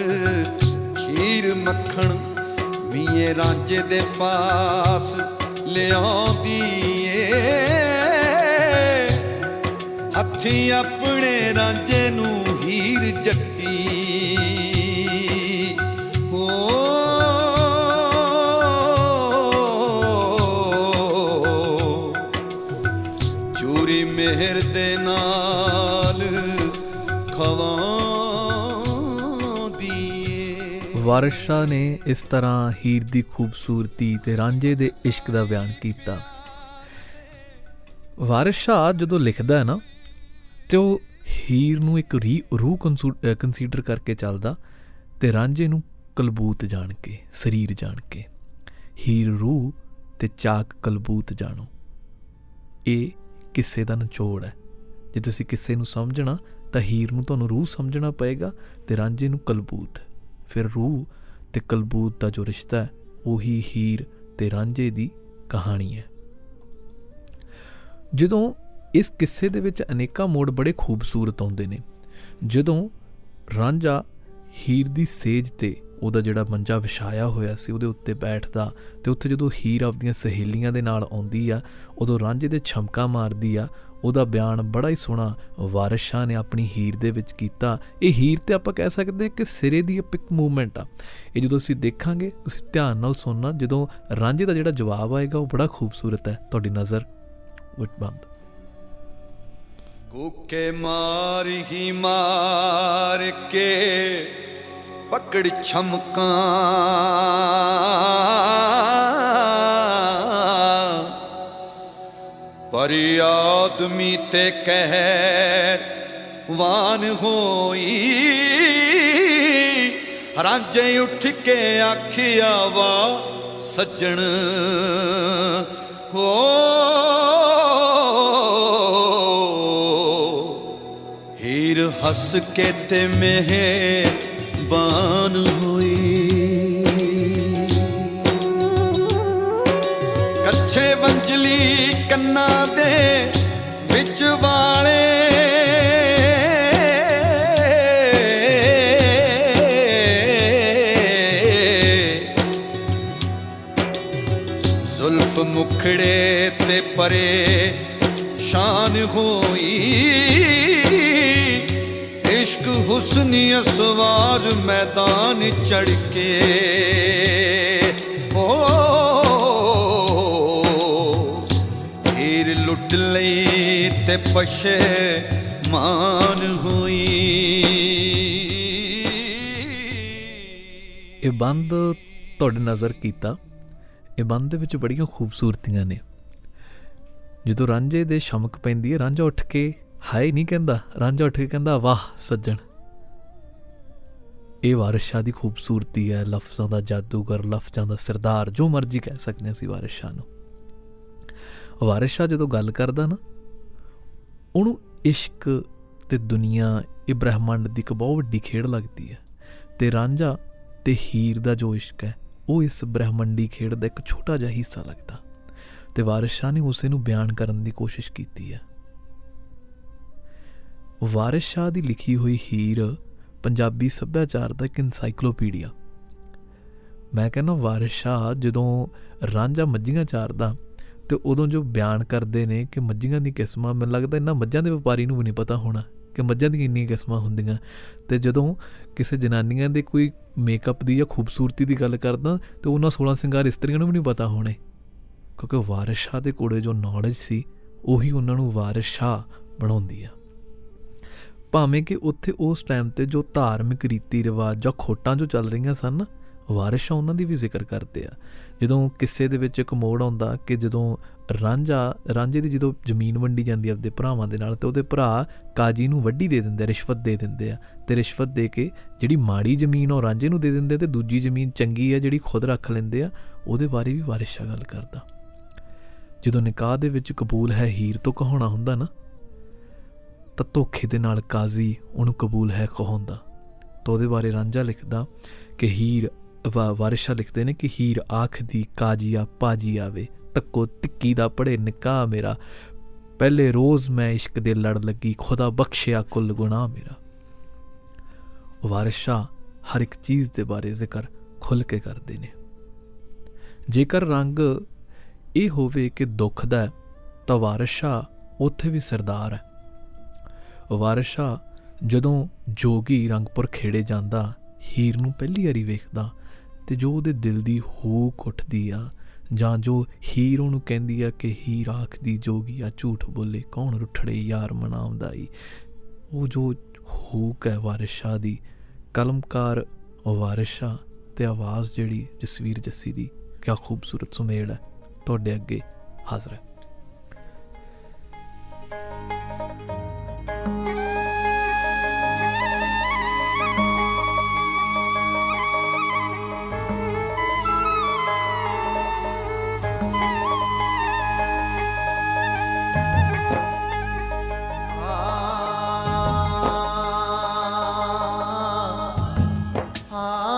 ਖੀਰ, ਮੱਖਣ ਮੀਏ ਰਾਂਝੇ ਦੇ ਪਾਸ ਲਿਆਉਂਦੀ ਏ ਹੱਥੀ ਆਪਣੇ ਰਾਂਝੇ ਨੂੰ ਹੀਰ ਜੱਟੀ ਵਾਰਿਸ ਸ਼ਾਹ ਨੇ ਇਸ ਤਰ੍ਹਾਂ ਹੀਰ ਦੀ ਖੂਬਸੂਰਤੀ ਤੇ ਰਾਂਝੇ ਦੇ ਇਸ਼ਕ ਦਾ ਬਿਆਨ ਕੀਤਾ। ਵਾਰਿਸ ਸ਼ਾਹ ਜਦੋਂ ਲਿਖਦਾ ਹੈ ਨਾ, ਤੇ ਉਹ ਹੀਰ ਨੂੰ ਇੱਕ ਰੀ, ਰੂਹ ਕੰਸੀਡਰ ਕਰਕੇ ਚੱਲਦਾ, ਤੇ ਰਾਂਝੇ ਨੂੰ ਕਲਬੂਤ ਜਾਣ ਕੇ, ਸਰੀਰ ਜਾਣ ਕੇ, ਹੀਰ ਰੂਹ ਤੇ ਚਾਕ ਕਲਬੂਤ ਜਾਣੋ। ਇਹ ਕਿੱਸੇ ਦਾ ਨਿਚੋੜ ਹੈ। ਜੇ ਤੁਸੀਂ ਕਿੱਸੇ ਨੂੰ ਸਮਝਣਾ, ਤਾਂ ਹੀਰ ਨੂੰ ਤੁਹਾਨੂੰ ਰੂਹ ਸਮਝਣਾ ਪਏਗਾ ਤੇ ਰਾਂਝੇ ਨੂੰ ਕਲਬੂਤ। ਫਿਰ ਰੂਹ ਤੇ ਕਲਬੂਤ ਦਾ ਜੋ ਰਿਸ਼ਤਾ ਹੈ, ਉਹੀ ਹੀਰ ਤੇ ਰਾਂਝੇ ਦੀ ਕਹਾਣੀ ਹੈ। ਜਦੋਂ ਇਸ ਕਿੱਸੇ ਦੇ ਵਿੱਚ ਅਨੇਕਾਂ ਮੋੜ ਬੜੇ ਖੂਬਸੂਰਤ ਆਉਂਦੇ ਨੇ, ਜਦੋਂ ਰਾਂਝਾ ਹੀਰ ਦੀ ਸੇਜ ਤੇ ਉਹਦਾ ਜਿਹੜਾ ਮੰਜਾ ਵਿਛਾਇਆ ਹੋਇਆ ਸੀ, ਉਹਦੇ ਉੱਤੇ ਬੈਠਦਾ ਤੇ ਉੱਥੇ ਜਦੋਂ ਹੀਰ ਆਪਦੀਆਂ ਸਹੇਲੀਆਂ ਦੇ ਨਾਲ ਆਉਂਦੀ ਆ, ਉਦੋਂ ਰਾਂਝੇ ਦੇ ਛਮਕਾ ਮਾਰਦੀ ਆ ਉਹਦਾ ਬਿਆਨ ਬੜਾ ਹੀ ਸੋਹਣਾ ਵਾਰਿਸ ਸ਼ਾਹ ਨੇ ਆਪਣੀ ਹੀਰ ਦੇ ਵਿੱਚ ਕੀਤਾ। ਇਹ ਹੀਰ ਤੇ ਆਪਾਂ ਕਹਿ ਸਕਦੇ ਹਾਂ ਕਿ ਸਿਰੇ ਦੀ ਪਿਕ ਮੂਵਮੈਂਟ ਆ। ਇਹ ਜਦੋਂ ਅਸੀਂ ਦੇਖਾਂਗੇ, ਤੁਸੀਂ ਧਿਆਨ ਨਾਲ ਸੁਣਨਾ, ਜਦੋਂ ਰਾਂਝੇ ਦਾ ਜਿਹੜਾ ਜਵਾਬ ਆਏਗਾ, ਉਹ ਬੜਾ ਖੂਬਸੂਰਤ ਹੈ। ਤੁਹਾਡੀ ਨਜ਼ਰ ਉੱਟ ਬੰਦ। ਕੂਕੇ ਮਾਰ ਹੀ ਮਾਰ ਕੇ ਪਕੜ ਛਮਕਾਂ ਪਰ ਆਦਮੀ ਤੇ ਕਹਿਰ ਵਾਨ ਹੋਈ। ਰਾਂਝੇ ਉੱਠ ਕੇ ਆਖਿਆ ਵਾ ਸੱਜਣ ਹੋ। ਹੀਰ ਹੱਸ ਕੇ ਤੇ ਮਿਹਰਬਾਨ ਹੋਈ। ਕੱਛੇ ਵੰਜਲੀ ਕੰਨਾਂ ਦੇ ਵਿੱਚ ਵਾਲੇ। ਜ਼ੁਲਫ ਮੁਖੜੇ ਤੇ ਪਰੇ ਸ਼ਾਨ ਹੋਈ। ਇਸ਼ਕ ਹੁਸਨੀ ਅਸਵਾਰ ਮੈਦਾਨ ਚੜ ਕੇ। ਤੇ ਪਛੇ ਮਾਨ ਹੋਈ। ਇਹ ਬੰਦ ਤੁਹਾਡੇ ਨਜ਼ਰ ਕੀਤਾ। ਇਹ ਬੰਦ ਦੇ ਵਿੱਚ ਬੜੀਆਂ ਖੂਬਸੂਰਤੀਆਂ ਨੇ। ਜਦੋਂ ਰਾਂਝੇ ਦੇ ਸ਼ਮਕ ਪੈਂਦੀ ਹੈ, ਰਾਂਝਾ ਉੱਠ ਕੇ ਹਾਏ ਨਹੀਂ ਕਹਿੰਦਾ, ਰਾਂਝਾ ਉੱਠ ਕੇ ਕਹਿੰਦਾ, ਵਾਹ, ਸੱਜਣ। ਇਹ ਵਾਰਿਸ ਸ਼ਾਹ ਦੀ ਖੂਬਸੂਰਤੀ ਹੈ, ਲਫ਼ਜ਼ਾਂ ਦਾ ਜਾਦੂਗਰ, ਲਫ਼ਜ਼ਾਂ ਦਾ ਸਰਦਾਰ, ਜੋ ਮਰਜ਼ੀ ਕਹਿ ਸਕਦੇ ਹਾਂ ਅਸੀਂ ਵਾਰਿਸ ਸ਼ਾਹ ਨੂੰ। ਵਾਰਿਸ ਸ਼ਾਹ ਜਦੋਂ ਗੱਲ ਕਰਦਾ ਨਾ, ਉਹਨੂੰ ਇਸ਼ਕ ਤੇ ਦੁਨੀਆ, ਇਹ ਬ੍ਰਹਿਮੰਡ ਦੀ ਇੱਕ ਬਹੁਤ ਵੱਡੀ ਖੇਡ ਲੱਗਦੀ ਹੈ ਤੇ ਰਾਂਝਾ ਤੇ ਹੀਰ ਦਾ ਜੋ ਇਸ਼ਕ ਹੈ, ਉਹ ਇਸ ਬ੍ਰਹਿਮੰਡੀ ਖੇਡ ਦਾ ਇੱਕ ਛੋਟਾ ਜਿਹਾ ਹਿੱਸਾ ਲੱਗਦਾ ਤੇ ਵਾਰਿਸ ਸ਼ਾਹ ਨੇ ਉਸੇ ਨੂੰ ਬਿਆਨ ਕਰਨ ਦੀ ਕੋਸ਼ਿਸ਼ ਕੀਤੀ ਹੈ। ਵਾਰਿਸ ਸ਼ਾਹ ਦੀ ਲਿਖੀ ਹੋਈ ਹੀਰ ਪੰਜਾਬੀ ਸੱਭਿਆਚਾਰ ਦਾ ਇੱਕ ਐਨਸਾਈਕਲੋਪੀਡੀਆ ਮੈਂ ਕਹਿੰਦਾ ਵਾਰਿਸ ਸ਼ਾਹ ਜਦੋਂ ਰਾਂਝਾ ਮੱਝੀਆਂ ਚਾਰਦਾ ਤੇ ਉਦੋਂ ਜੋ ਬਿਆਨ ਕਰਦੇ ਨੇ ਕਿ ਮੱਝੀਆਂ ਦੀ ਕਿਸਮਾਂ, ਮੈਨੂੰ ਲੱਗਦਾ ਇਹਨਾਂ ਮੱਝਾਂ ਦੇ ਵਪਾਰੀ ਨੂੰ ਵੀ ਨਹੀਂ ਪਤਾ ਹੋਣਾ ਕਿ ਮੱਝਾਂ ਦੀਆਂ ਇੰਨੀਆਂ ਕਿਸਮਾਂ ਹੁੰਦੀਆਂ। ਤੇ ਜਦੋਂ ਕਿਸੇ ਜਨਾਨੀਆਂ ਦੇ ਕੋਈ ਮੇਕਅਪ ਦੀ ਜਾਂ ਖੂਬਸੂਰਤੀ ਦੀ ਗੱਲ ਕਰਦਾ, ਤੇ ਉਹਨਾਂ 16 ਸਿੰਗਾਰ ਇਸਤਰੀਆਂ ਨੂੰ ਵੀ ਨਹੀਂ ਪਤਾ ਹੋਣੇ। ਕਿਉਂਕਿ ਵਾਰਿਸ ਸ਼ਾਹ ਦੇ ਕੋਲੇ ਜੋ ਨੌਲੇਜ ਸੀ, ਉਹੀ ਉਹਨਾਂ ਨੂੰ ਵਾਰਿਸ ਸ਼ਾਹ ਬਣਾਉਂਦੀ ਆ। ਭਾਵੇਂ ਕਿ ਉੱਥੇ ਉਸ ਟਾਈਮ ਤੇ ਜੋ ਧਾਰਮਿਕ ਰੀਤੀ ਰਿਵਾਜ ਜਾਂ ਖੋਟਾਂ ਜੋ ਚੱਲ ਰਹੀਆਂ ਸਨ ਵਾਰਿਸ ਸ਼ਾਹ ਉਹਨਾਂ ਦੀ ਵੀ ਜ਼ਿਕਰ ਕਰਦੇ ਆ। ਜਦੋਂ ਕਿਸੇ ਦੇ ਵਿੱਚ ਇੱਕ ਮੋੜ ਆਉਂਦਾ ਕਿ ਜਦੋਂ ਰਾਂਝਾ, ਰਾਂਝੇ ਦੀ ਜਦੋਂ ਜ਼ਮੀਨ ਵੰਡੀ ਜਾਂਦੀ ਆਪਦੇ ਭਰਾਵਾਂ ਦੇ ਨਾਲ, ਤੇ ਉਹਦੇ ਭਰਾ ਕਾਜੀ ਨੂੰ ਵੱਡੀ ਦੇ ਦਿੰਦੇ ਰਿਸ਼ਵਤ ਦੇ ਦਿੰਦੇ ਆ। ਤੇ ਰਿਸ਼ਵਤ ਦੇ ਕੇ ਜਿਹੜੀ ਮਾੜੀ ਜ਼ਮੀਨ ਉਹ ਰਾਂਝੇ ਨੂੰ ਦੇ ਦਿੰਦੇ ਤੇ ਦੂਜੀ ਜ਼ਮੀਨ ਚੰਗੀ ਹੈ ਜਿਹੜੀ ਖੁਦ ਰੱਖ ਲੈਂਦੇ ਆ, ਉਹਦੇ ਬਾਰੇ ਵੀ ਵਾਰਿਸ ਸ਼ਾਹ ਗੱਲ ਕਰਦਾ। ਜਦੋਂ ਨਿਕਾਹ ਦੇ ਵਿੱਚ ਕਬੂਲ ਹੈ ਹੀਰ ਤੋਂ ਕਹਾਉਣਾ ਹੁੰਦਾ ਨਾ, ਤਾਂ ਧੋਖੇ ਦੇ ਨਾਲ ਕਾਜ਼ੀ ਉਹਨੂੰ ਕਬੂਲ ਹੈ ਕਹਾਉਂਦਾ ਤਾਂ ਉਹਦੇ ਬਾਰੇ ਰਾਂਝਾ ਲਿਖਦਾ ਕਿ ਹੀਰ ਵਾਰਿਸ਼ਾ ਲਿਖਦੇ ਨੇ ਕਿ ਹੀਰ ਆਖਦੀ ਕਾਜੀਆ ਪਾਜੀ ਆਵੇ ਤੱਕੋ ਤਿੱਕੀ ਦਾ ਪੜੇ ਨਿਕਾਹ ਮੇਰਾ। ਪਹਿਲੇ ਰੋਜ਼ ਮੈਂ ਇਸ਼ਕ ਦੇ ਲੜ ਲੱਗੀ, ਖੁਦਾ ਬਖਸ਼ਿਆ ਕੁੱਲ ਗੁਨਾਹ ਮੇਰਾ। ਵਾਰਿਸ਼ਾ ਹਰ ਇੱਕ ਚੀਜ਼ ਦੇ ਬਾਰੇ ਜ਼ਿਕਰ ਖੁੱਲ ਕੇ ਕਰਦੇ ਨੇ। ਜੇਕਰ ਰੰਗ ਇਹ ਹੋਵੇ ਕਿ ਦੁੱਖ ਦਾ ਤਾਂ ਵਾਰਿਸ਼ਾ ਉੱਥੇ ਵੀ ਸਰਦਾਰ ਹੈ। ਵਾਰਿਸ਼ਾ ਜਦੋਂ ਜੋਗੀ ਰੰਗਪੁਰ ਖੇੜੇ ਜਾਂਦਾ, ਹੀਰ ਨੂੰ ਪਹਿਲੀ ਵਾਰੀ ਵੇਖਦਾ ਤੇ ਜੋ ਉਹਦੇ ਦਿਲ ਦੀ ਹੂਕ ਉੱਠਦੀ ਆ, ਜਾਂ ਜੋ ਹੀਰ ਉਹਨੂੰ ਕਹਿੰਦੀ ਆ ਕਿ ਹੀਰ ਆਖਦੀ ਜੋਗੀ ਆ, ਝੂਠ ਬੋਲੇ, ਕੌਣ ਰੁੱਠੜੇ ਯਾਰ ਮਨਾਉਂਦਾ ਈ। ਉਹ ਜੋ ਹੂਕ ਹੈ ਵਾਰਿਸ਼ਾ ਦੀ, ਕਲਮਕਾਰ ਵਾਰਿਸ਼ਾ ਤੇ ਆਵਾਜ਼ ਜਿਹੜੀ ਜਸਵੀਰ ਜੱਸੀ ਦੀ, ਕਿਆ ਖੂਬਸੂਰਤ ਸੁਮੇਲ ਹੈ। ਤੁਹਾਡੇ ਅੱਗੇ ਹਾਜ਼ਰ ਹੈ। ਹੀਰੇ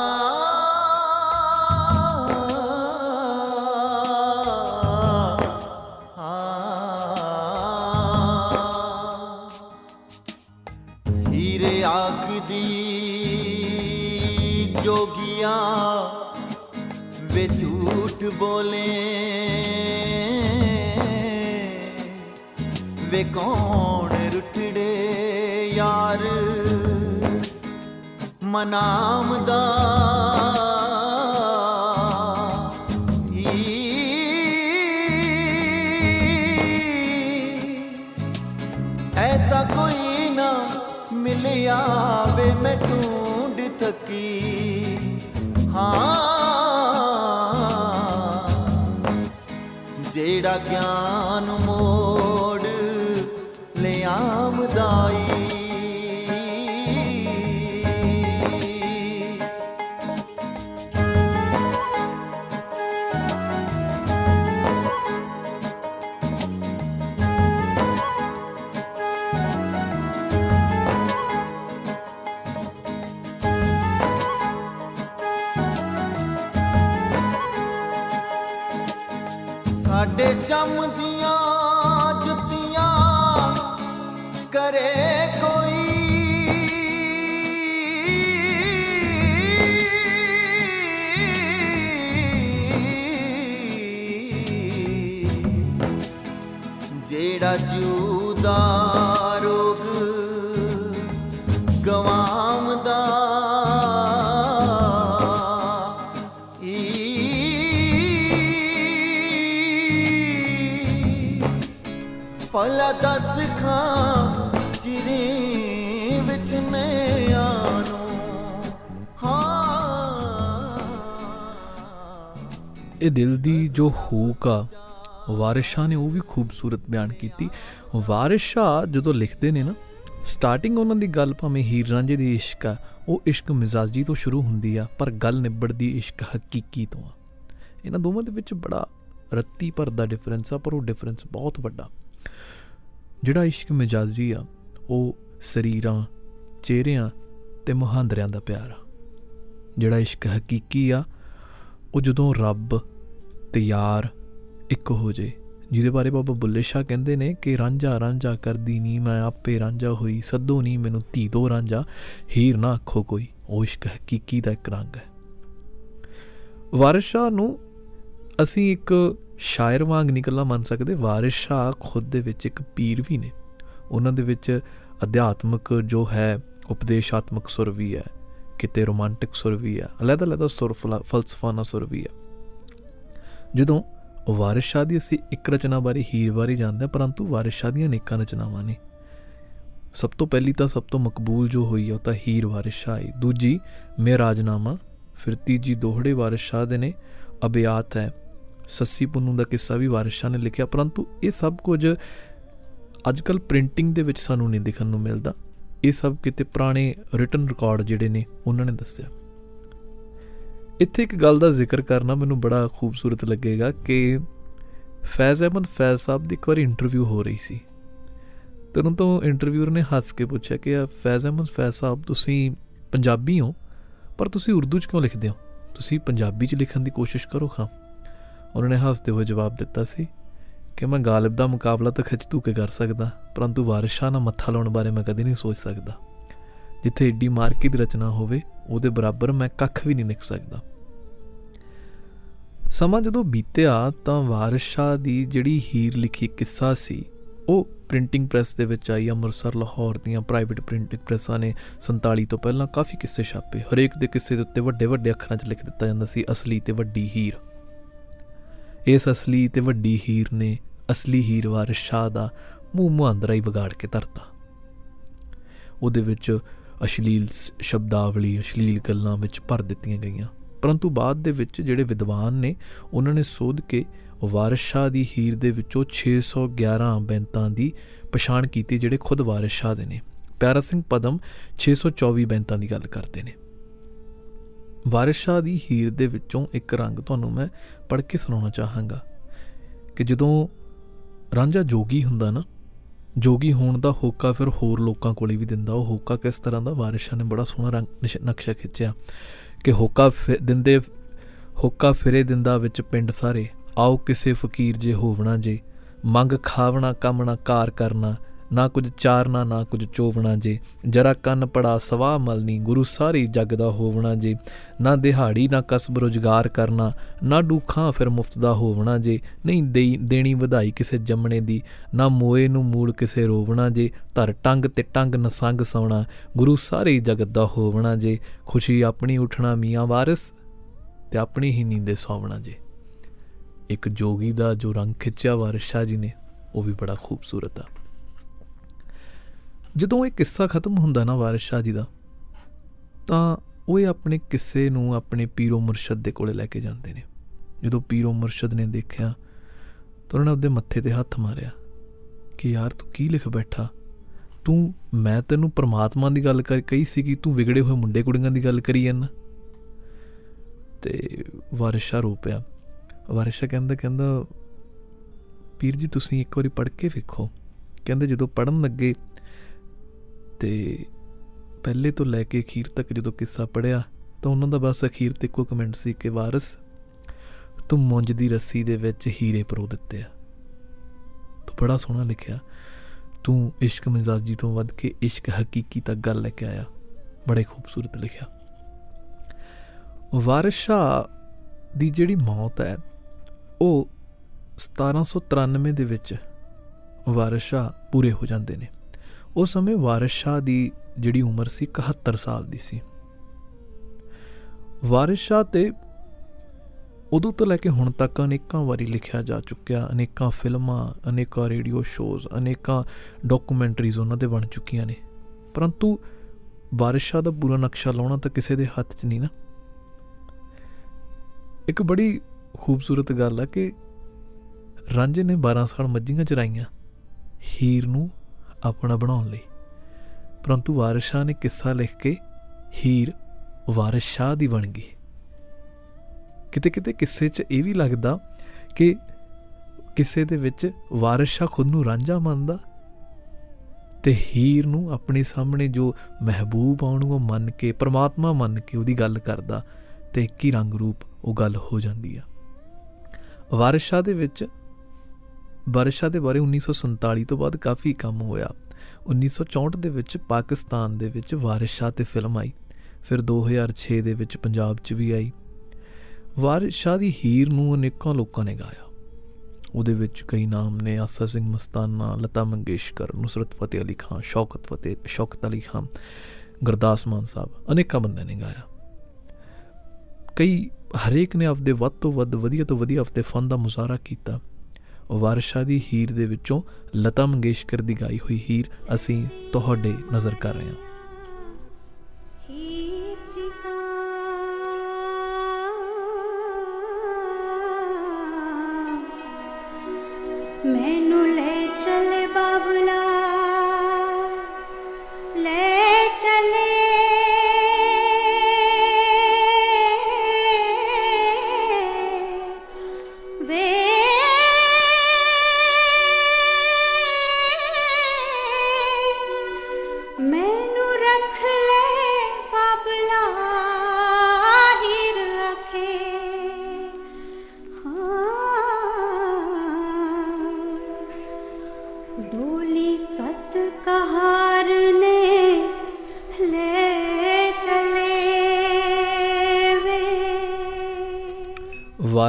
ਦਿਲ ਦੀ ਜੋ ਹੂਕ ਆ, ਵਾਰਿਸ ਸ਼ਾਹ ਨੇ ਉਹ ਵੀ ਖੂਬਸੂਰਤ ਬਿਆਨ ਕੀਤੀ। ਵਾਰਿਸ ਸ਼ਾਹ ਜਦੋਂ ਲਿਖਦੇ ਨੇ ਨਾ ਸਟਾਰਟਿੰਗ ਉਹਨਾਂ ਦੀ ਗੱਲ ਭਾਵੇਂ ਹੀਰ ਰਾਂਝੇ ਦੀ ਇਸ਼ਕ ਆ, ਉਹ ਇਸ਼ਕ ਮਿਜ਼ਾਜੀ ਤੋਂ ਸ਼ੁਰੂ ਹੁੰਦੀ ਆ, ਪਰ ਗੱਲ ਨਿਬੜਦੀ ਇਸ਼ਕ ਹਕੀਕੀ ਤੋਂ ਆ। ਇਹਨਾਂ ਦੋਵਾਂ ਦੇ ਵਿੱਚ ਬੜਾ ਰੱਤੀ ਭਰ ਦਾ ਡਿਫਰੈਂਸ ਆ, ਪਰ ਉਹ ਡਿਫਰੈਂਸ ਬਹੁਤ ਵੱਡਾ। ਜਿਹੜਾ ਇਸ਼ਕ ਮਿਜ਼ਾਜੀ ਆ, ਉਹ ਸਰੀਰਾਂ, ਚਿਹਰਿਆਂ ਤੇ ਮੁਹਾਂਦਰਿਆਂ ਦਾ ਪਿਆਰ ਆ। ਜਿਹੜਾ ਇਸ਼ਕ ਹਕੀਕੀ ਆ, ਉਹ ਜਦੋਂ ਰੱਬ ਤੇ ਯਾਰ ਇੱਕ ਹੋ ਜੇ। ਜਿਹਦੇ ਬਾਰੇ ਬਾਬਾ ਬੁੱਲੇ ਸ਼ਾਹ ਕਹਿੰਦੇ ਨੇ ਕਿ ਰਾਂਝਾ ਰਾਂਝਾ ਕਰਦੀ ਨਹੀਂ ਮੈਂ ਆਪੇ ਰਾਂਝਾ ਹੋਈ, ਸੱਦੋ ਨਹੀਂ ਮੈਨੂੰ ਧੀ, ਦੋ ਰਾਂਝਾ, ਹੀਰ ਨਾ ਆਖੋ ਕੋਈ। ਉਹ ਇਸ਼ਕ ਹਕੀਕੀ ਦਾ ਇੱਕ ਰੰਗ ਹੈ। ਵਾਰਿਸ ਸ਼ਾਹ ਨੂੰ ਅਸੀਂ ਇੱਕ ਸ਼ਾਇਰ ਵਾਂਗ ਨਹੀਂ ਇਕੱਲਾ ਮੰਨ ਸਕਦੇ, ਵਾਰਿਸ ਸ਼ਾਹ ਖੁਦ ਦੇ ਵਿੱਚ ਇੱਕ ਪੀਰ ਵੀ ਨੇ। ਉਹਨਾਂ ਦੇ ਵਿੱਚ ਅਧਿਆਤਮਕ ਜੋ ਹੈ, ਉਪਦੇਸ਼ਾਤਮਕ ਸੁਰ ਵੀ ਹੈ, ਕਿਤੇ ਰੋਮਾਂਟਿਕ ਸੁਰ ਵੀ ਹੈ ਅਲੱਗ ਅਲੱਗ ਸੁਰ, ਫਲਾ- ਫਲਸਫਾਨਾ ਸੁਰ ਵੀ ਹੈ। ਜਦੋਂ ਵਾਰਿਸ ਸ਼ਾਹ ਦੀ ਅਸੀਂ ਇੱਕ ਰਚਨਾ ਬਾਰੇ, ਹੀਰ ਬਾਰੇ ਜਾਣਦੇ ਹਾਂ, ਪਰੰਤੂ ਵਾਰਿਸ ਸ਼ਾਹ ਦੀਆਂ ਅਨੇਕਾਂ ਰਚਨਾਵਾਂ ਨੇ। ਸਭ ਤੋਂ ਪਹਿਲੀ ਤਾਂ ਸਭ ਤੋਂ ਮਕਬੂਲ ਜੋ ਹੋਈ ਹੈ ਉਹ ਤਾਂ ਹੀਰ ਵਾਰਿਸ ਸ਼ਾਹ ਹੈ ਦੂਜੀ ਮੇਰਾਜਨਾਮਾ ਫਿਰ ਤੀਜੀ ਦੋਹੜੇ ਵਾਰਿਸ ਸ਼ਾਹ ਦੇ ਨੇ। ਅਬਿਆਤ ਹੈ। ਸੱਸੀ ਪੁੰਨੂ ਦਾ ਕਿੱਸਾ ਵੀ ਵਾਰਿਸ ਸ਼ਾਹ ਨੇ ਲਿਖਿਆ, ਪਰੰਤੂ ਇਹ ਸਭ ਕੁਝ ਅੱਜਕੱਲ ਪ੍ਰਿੰਟਿੰਗ ਦੇ ਵਿੱਚ ਸਾਨੂੰ ਨਹੀਂ ਦਿਖਣ ਨੂੰ ਮਿਲਦਾ। ਇਹ ਸਭ ਕਿਤੇ ਪੁਰਾਣੇ ਰਿਟਨ ਰਿਕਾਰਡ ਜਿਹੜੇ ਨੇ, ਉਹਨਾਂ ਨੇ ਦੱਸਿਆ। ਇੱਥੇ ਇੱਕ ਗੱਲ ਦਾ ਜ਼ਿਕਰ ਕਰਨਾ ਮੈਨੂੰ ਬੜਾ ਖੂਬਸੂਰਤ ਲੱਗੇਗਾ ਕਿ ਫੈਜ਼ ਅਹਿਮਦ ਫੈਜ਼ ਸਾਹਿਬ ਦੀ ਇੱਕ ਵਾਰੀ ਇੰਟਰਵਿਊ ਹੋ ਰਹੀ ਸੀ। ਤੇ ਉਹਨਾਂ ਤੋਂ ਇੰਟਰਵਿਊਅਰ ਨੇ ਹੱਸ ਕੇ ਪੁੱਛਿਆ ਕਿ ਆ ਫੈਜ਼ ਅਹਿਮਦ, ਫੈਜ਼ ਸਾਹਿਬ, ਤੁਸੀਂ ਪੰਜਾਬੀ ਹੋ? ਪਰ ਤੁਸੀਂ ਉਰਦੂ 'ਚ ਕਿਉਂ ਲਿਖਦੇ ਹੋ? ਤੁਸੀਂ ਪੰਜਾਬੀ 'ਚ ਲਿਖਣ ਦੀ ਕੋਸ਼ਿਸ਼ ਕਰੋ ਖਾਂ। ਉਹਨਾਂ ਨੇ ਹੱਸਦੇ ਹੋਏ ਜਵਾਬ ਦਿੱਤਾ ਸੀ ਕਿ, ਮੈਂ ਗਾਲਿਬ ਦਾ ਮੁਕਾਬਲਾ ਤਾਂ ਖਿੱਚ ਤੂ ਕੇ ਕਰ ਸਕਦਾ, ਪਰੰਤੂ ਵਾਰਿਸ ਸ਼ਾਹ ਨਾਲ ਮੱਥਾ ਲਾਉਣ ਬਾਰੇ ਮੈਂ ਕਦੇ ਨਹੀਂ ਸੋਚ ਸਕਦਾ। ਜਿੱਥੇ ਏਡੀ ਮਾਰਕੀ ਦੀ ਰਚਨਾ ਹੋਵੇ, ਉਹਦੇ ਬਰਾਬਰ ਮੈਂ ਕੱਖ ਵੀ ਨਹੀਂ ਲਿਖ ਸਕਦਾ। ਸਮਾਂ ਜਦੋਂ ਬੀਤਿਆ ਤਾਂ ਵਾਰਿਸ ਸ਼ਾਹ ਦੀ ਜਿਹੜੀ ਹੀਰ ਲਿਖੀ ਕਿੱਸਾ ਸੀ, ਉਹ ਪ੍ਰਿੰਟਿੰਗ ਪ੍ਰੈਸ ਦੇ ਵਿੱਚ ਆਈ। ਅੰਮ੍ਰਿਤਸਰ, ਲਾਹੌਰ ਦੀਆਂ ਪ੍ਰਾਈਵੇਟ ਪ੍ਰਿੰਟਿੰਗ ਪ੍ਰੈਸਾਂ ਨੇ 47 ਤੋਂ ਪਹਿਲਾਂ ਕਾਫੀ ਕਿੱਸੇ ਛਾਪੇ। ਹਰੇਕ ਦੇ ਕਿੱਸੇ ਦੇ ਉੱਤੇ ਵੱਡੇ ਵੱਡੇ ਅੱਖਰਾਂ 'ਚ ਲਿਖ ਦਿੱਤਾ ਜਾਂਦਾ ਸੀ, ਅਸਲੀ ਤੇ ਵੱਡੀ ਹੀਰ। ਇਸ ਅਸਲੀ ਤੇ ਵੱਡੀ ਹੀਰ ਨੇ ਅਸਲੀ ਹੀਰ ਵਾਰਿਸ ਸ਼ਾਹ ਦਾ ਮੂੰਹ ਮੁਹਾਂਦਰਾ ਹੀ ਵਿਗਾੜ ਕੇ ਧਰਤਾ। ਉਹਦੇ ਵਿੱਚ ਅਸ਼ਲੀਲ ਸ- ਸ਼ਬਦਾਵਲੀ, ਅਸ਼ਲੀਲ ਗੱਲਾਂ ਵਿੱਚ ਭਰ ਦਿੱਤੀਆਂ ਗਈਆਂ। ਪਰੰਤੂ ਬਾਅਦ ਦੇ ਵਿੱਚ ਜਿਹੜੇ ਵਿਦਵਾਨ ਨੇ, ਉਹਨਾਂ ਨੇ ਸੋਧ ਕੇ ਵਾਰਿਸ ਸ਼ਾਹ ਦੀ ਹੀਰ ਦੇ ਵਿੱਚੋਂ 611 ਬੈਂਤਾਂ ਦੀ ਪਛਾਣ ਕੀਤੀ ਜਿਹੜੇ ਖੁਦ ਵਾਰਿਸ ਸ਼ਾਹ ਦੇ ਨੇ। ਪਿਆਰਾ ਸਿੰਘ ਪਦਮ 624 ਬੈਂਤਾਂ ਦੀ ਗੱਲ ਕਰਦੇ ਨੇ। ਵਾਰਿਸ ਸ਼ਾਹ ਦੀ ਹੀਰ ਦੇ ਵਿੱਚੋਂ ਇੱਕ ਰੰਗ ਤੁਹਾਨੂੰ ਮੈਂ ਪੜ੍ਹ ਕੇ ਸੁਣਾਉਣਾ ਚਾਹਾਂਗਾ ਕਿ ਜਦੋਂ ਰਾਂਝਾ ਜੋਗੀ ਹੁੰਦਾ ਨਾ ਜੋਗੀ ਹੋਣ ਦਾ ਹੋਕਾ ਫਿਰ ਹੋਰ ਲੋਕਾਂ ਕੋਲੇ ਵੀ ਦਿੰਦਾ। ਉਹ ਹੋਕਾ ਕਿਸ ਤਰ੍ਹਾਂ ਦਾ? ਵਾਰਿਸ ਸ਼ਾਹ ਨੇ ਬੜਾ ਸੋਹਣਾ ਰੰਗ ਨਿਸ਼- ਨਕਸ਼ਾ ਖਿੱਚਿਆ ਕਿ ਹੋਕਾ ਫਿ- ਦਿੰਦੇ, ਹੋਕਾ ਫਿਰੇ ਦਿੰਦਾ ਵਿੱਚ ਪਿੰਡ ਸਾਰੇ। ਆਓ ਕਿਸੇ ਫਕੀਰ ਜੇ ਹੋਵਣਾ ਜੇ, ਮੰਗ ਖਾਵਣਾ ਕੰਮ ਨਾ ਕਾਰ ਕਰਨਾ ਨਾ ਕੁਝ ਚਾਰਨਾ, ਨਾ ਕੁਝ ਚੋਵਣਾ ਜੇ। ਜਰਾ ਕੰਨ ਪੜਾ, ਸਵਾ ਮਲਨੀ ਗੁਰੂ ਸਾਰੀ ਜਗ ਦਾ ਹੋਵਣਾ ਜੇ। ਨਾ ਦਿਹਾੜੀ, ਨਾ ਕਸਬ ਰੁਜ਼ਗਾਰ ਕਰਨਾ, ਨਾ ਡੂਖਾਂ ਫਿਰ ਮੁਫਤ ਦਾ ਹੋਵਣਾ ਜੇ। ਨਹੀਂ ਦੇਈ- ਦੇਣੀ ਵਧਾਈ ਕਿਸੇ ਜੰਮਣੇ ਦੀ, ਨਾ ਮੋਏ ਨੂੰ ਮੂਲ ਕਿਸੇ ਰੋਵਣਾ ਜੇ। ਧਰ ਟੰਗ ਤੇ ਟੰਗ ਨਸੰਗ ਸੌਣਾ, ਗੁਰੂ ਸਾਰੇ ਜਗਤ ਦਾ ਹੋਵਣਾ ਜੇ। ਖੁਸ਼ੀ ਆਪਣੀ ਉਠਣਾ ਮੀਆਂ ਵਾਰਿਸ, ਤੇ ਆਪਣੀ ਹੀ ਨੀਂਦੇ ਸੌਵਣਾ ਜੇ। ਇੱਕ ਜੋਗੀ ਦਾ ਜੋ ਰੰਗ ਖਿੱਚਿਆ ਵਾਰਿਸ ਸ਼ਾਹ ਜੀ ਨੇ, ਉਹ ਵੀ ਬੜਾ ਖੂਬਸੂਰਤ ਆ। ਜਦੋਂ ਇਹ ਕਿੱਸਾ ਖਤਮ ਹੁੰਦਾ ਨਾ ਵਾਰਿਸ ਸ਼ਾਹ ਜੀ ਦਾ, ਤਾਂ ਉਹ ਇਹ ਆਪਣੇ ਕਿੱਸੇ ਨੂੰ ਆਪਣੇ ਪੀਰੋ ਮੁਰਸ਼ਦ ਦੇ ਕੋਲੇ ਲੈ ਕੇ ਜਾਂਦੇ ਨੇ। ਜਦੋਂ ਪੀਰੋ ਮੁਰਸ਼ਦ ਨੇ ਦੇਖਿਆ, ਤਾਂ ਉਹਨਾਂ ਨੇ ਉਹਦੇ ਮੱਥੇ ਤੇ ਹੱਥ ਮਾਰਿਆ ਕਿ, ਯਾਰ, ਤੂੰ ਕੀ ਲਿਖ ਬੈਠਾ? ਤੂੰ, ਮੈਂ ਤੈਨੂੰ ਪ੍ਰਮਾਤਮਾ ਦੀ ਗੱਲ ਕਰ ਕਹੀ ਸੀ ਕਿ ਤੂੰ ਵਿਗੜੇ ਹੋਏ ਮੁੰਡੇ ਕੁੜੀਆਂ ਦੀ ਗੱਲ ਕਰੀ ਜਾਂਦਾ ਤੇ ਵਾਰਿਸ ਸ਼ਾਹ ਰੋ ਪਿਆ। ਵਾਰਿਸ ਸ਼ਾਹ ਕਹਿੰਦਾ ਕਹਿੰਦਾ, ਪੀਰ ਜੀ, ਤੁਸੀਂ ਇੱਕ ਵਾਰੀ ਪੜ੍ਹ ਕੇ ਵੇਖੋ। ਕਹਿੰਦੇ, ਜਦੋਂ ਪੜਨ ਲੱਗੇ ਤੇ ਪਹਿਲੇ ਤੋਂ ਲੈ ਕੇ ਅਖੀਰ ਤੱਕ ਜਦੋਂ ਕਿੱਸਾ ਪੜਿਆ ਤਾਂ ਉਹਨਾਂ ਦਾ ਬਸ ਅਖੀਰ ਤੇ ਇੱਕੋ ਕਮੈਂਟ ਸੀ ਕਿ, ਵਾਰਿਸ, ਤੂੰ ਮੁੰਜ ਦੀ ਰੱਸੀ ਦੇ ਵਿੱਚ ਹੀਰੇ ਪਰੋ ਦਿੱਤੇ ਆ। ਤੂੰ ਬੜਾ ਸੋਹਣਾ ਲਿਖਿਆ। ਤੂੰ ਇਸ਼ਕ ਮਿਜ਼ਾਜੀ ਤੋਂ ਵੱਧ ਕੇ ਇਸ਼ਕ ਹਕੀਕੀ ਤੱਕ ਗੱਲ ਲੈ ਕੇ ਆਇਆ। ਬੜੇ ਖੂਬਸੂਰਤ ਲਿਖਿਆ। ਵਾਰਿਸ ਸ਼ਾਹ ਦੀ ਜਿਹੜੀ ਮੌਤ ਹੈ, ਉਹ 1793 ਦੇ ਵਿੱਚ ਵਾਰਿਸ ਸ਼ਾਹ ਪੂਰੇ ਹੋ ਜਾਂਦੇ ਨੇ। ਉਸ ਸਮੇਂ ਵਾਰਿਸ ਸ਼ਾਹ ਦੀ ਜਿਹੜੀ ਉਮਰ ਸੀ 71 ਸਾਲ ਦੀ ਸੀ। ਵਾਰਿਸ ਸ਼ਾਹ ਤੇ ਉਦੋਂ ਤੋਂ ਲੈ ਕੇ ਹੁਣ ਤੱਕ ਅਨੇਕਾਂ ਵਾਰੀ ਲਿਖਿਆ ਜਾ ਚੁੱਕਿਆ, ਅਨੇਕਾਂ ਫਿਲਮਾਂ, ਅਨੇਕਾਂ ਰੇਡੀਓ ਸ਼ੋਜ਼, ਅਨੇਕਾਂ ਡਾਕੂਮੈਂਟਰੀਜ਼ ਉਹਨਾਂ ਦੇ ਬਣ ਚੁੱਕੀਆਂ ਨੇ। ਪਰੰਤੂ ਬਾਰਿਸ਼ਾਂ ਦਾ ਪੂਰਾ ਨਕਸ਼ਾ ਲਾਉਣਾ ਤਾਂ ਕਿਸੇ ਦੇ ਹੱਥ 'ਚ ਨਹੀਂ ਨਾ। ਇੱਕ ਬੜੀ ਖੂਬਸੂਰਤ ਗੱਲ ਹੈ ਕਿ ਰਾਂਝੇ ਨੇ 12 ਸਾਲ ਮੱਝੀਆਂ ਚਰਾਈਆਂ, ਹੀਰ ਨੂੰ ਆਪਣਾ ਬਣਾਉਣ ਲਈ। ਪਰੰਤੂ ਵਾਰਿਸ ਸ਼ਾਹ ਨੇ ਕਿੱਸਾ ਲਿਖ ਕੇ ਹੀਰ ਵਾਰਿਸ ਸ਼ਾਹ ਦੀ ਬਣ ਗਈ। ਕਿਤੇ ਕਿਤੇ ਕਿੱਸੇ 'ਚ ਇਹ ਵੀ ਲੱਗਦਾ ਕਿ ਕਿਸੇ ਦੇ ਵਿੱਚ ਵਾਰਿਸ ਸ਼ਾਹ ਖੁਦ ਨੂੰ ਰਾਂਝਾ ਮੰਨਦਾ ਤੇ ਹੀਰ ਨੂੰ ਆਪਣੇ ਸਾਹਮਣੇ ਜੋ ਮਹਿਬੂਬ ਆਉਣ ਨੂੰ ਮੰਨ ਕੇ, ਪ੍ਰਮਾਤਮਾ ਮੰਨ ਕੇ ਉਹਦੀ ਗੱਲ ਕਰਦਾ ਤੇ ਇੱਕ ਹੀ ਰੰਗ ਰੂਪ ਉਹ ਗੱਲ ਹੋ ਜਾਂਦੀ ਆ। ਵਾਰਿਸ ਸ਼ਾਹ ਦੇ ਵਿੱਚ ਵਾਰਿਸ ਸ਼ਾਹ ਦੇ ਬਾਰੇ 1947 ਤੋਂ ਬਾਅਦ ਕਾਫੀ ਕੰਮ ਹੋਇਆ। 1964 ਦੇ ਵਿੱਚ ਪਾਕਿਸਤਾਨ ਦੇ ਵਿੱਚ ਵਾਰਿਸ ਸ਼ਾਹ ਤੇ ਫਿਲਮ ਆਈ। ਫਿਰ 2006 ਦੇ ਵਿੱਚ ਪੰਜਾਬ 'ਚ ਵੀ ਆਈ। ਵਾਰਿਸ ਸ਼ਾਹ ਦੀ ਹੀਰ ਨੂੰ ਅਨੇਕਾਂ ਲੋਕਾਂ ਨੇ ਗਾਇਆ। ਉਹਦੇ ਵਿੱਚ ਕਈ ਨਾਮ ਨੇ, ਆਸਾ ਸਿੰਘ ਮਸਤਾਨਾ, ਲਤਾ ਮੰਗੇਸ਼ਕਰ, ਨੁਸਰਤ ਫਤਿਹ ਅਲੀ ਖਾਨ, ਸ਼ੌਕਤ ਫਤਿਹ, ਸ਼ੌਕਤ ਅਲੀ ਖਾਨ, ਗੁਰਦਾਸ ਮਾਨ ਸਾਹਿਬ, ਅਨੇਕਾਂ ਬੰਦਿਆਂ ਨੇ ਗਾਇਆ। ਕਈ ਹਰੇਕ ਨੇ ਆਪਦੇ ਵੱਧ ਤੋਂ ਵੱਧ, ਵਧੀਆ ਤੋਂ ਵਧੀਆ ਆਪਦੇ ਫਨ ਦਾ ਮੁਜ਼ਾਹਰਾ ਕੀਤਾ। ਵਾਰਸ਼ਾ ਦੀ ਹੀਰ ਦੇ ਵਿੱਚੋਂ ਲਤਾ ਮੰਗੇਸ਼ਕਰ ਦੀ ਗਾਈ ਹੋਈ ਹੀਰ ਅਸੀਂ ਤੁਹਾਡੇ ਨਜ਼ਰ ਕਰ ਰਹੇ ਹਾਂ।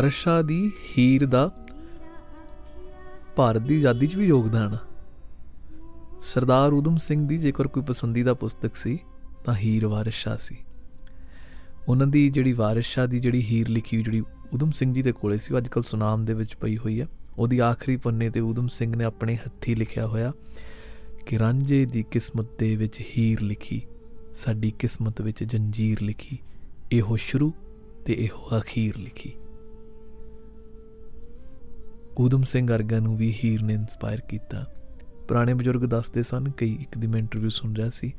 ਵਾਰਸ਼ਾ ਦੀ ਹੀਰ ਦਾ ਭਾਰਤ ਦੀ ਆਜ਼ਾਦੀ 'ਚ ਵੀ ਯੋਗਦਾਨ ਸਰਦਾਰ ਉਦਮ ਸਿੰਘ ਦੀ ਜੇਕਰ ਕੋਈ ਪਸੰਦੀਦਾ ਪੁਸਤਕ ਸੀ, ਤਾਂ ਹੀਰ ਵਾਰਸ਼ਾ ਸੀ। ਉਹਨਾਂ ਦੀ ਜਿਹੜੀ ਵਾਰਸ਼ਾ ਦੀ ਜਿਹੜੀ ਹੀਰ ਲਿਖੀ ਜਿਹੜੀ ਉਦਮ ਸਿੰਘ ਜੀ ਦੇ ਕੋਲੇ ਸੀ, ਉਹ ਅੱਜਕੱਲ ਸੁਨਾਮ ਦੇ ਵਿੱਚ ਪਈ ਹੋਈ ਹੈ ਉਹਦੀ ਆਖਰੀ ਪੰਨੇ ਤੇ ਉਦਮ ਸਿੰਘ ਨੇ ਆਪਣੇ ਹੱਥੀ ਲਿਖਿਆ ਹੋਇਆ ਕਿ ਰਾਂਝੇ ਦੀ ਕਿਸਮਤ ਦੇ ਵਿੱਚ ਹੀਰ ਲਿਖੀ, ਸਾਡੀ ਕਿਸਮਤ ਵਿੱਚ ਜੰਜੀਰ ਲਿਖੀ, ਇਹੋ ਸ਼ੁਰੂ ਤੇ ਇਹੋ ਅਖੀਰ ਲਿਖੀ। ਉਦਮ ਸਿੰਘ ਅਰਗਾ ਨੂੰ ਵੀ ਹੀਰ ਨੇ ਇਨਸਪਾਇਰ ਕੀਤਾ। ਪੁਰਾਣੇ ਬਜ਼ੁਰਗ ਦੱਸਦੇ ਸਨ, ਕਈ ਇੱਕ ਦੀ ਮੈਂ ਇੰਟਰਵਿਊ ਸੁਣ ਰਿਹਾ ਸੀ।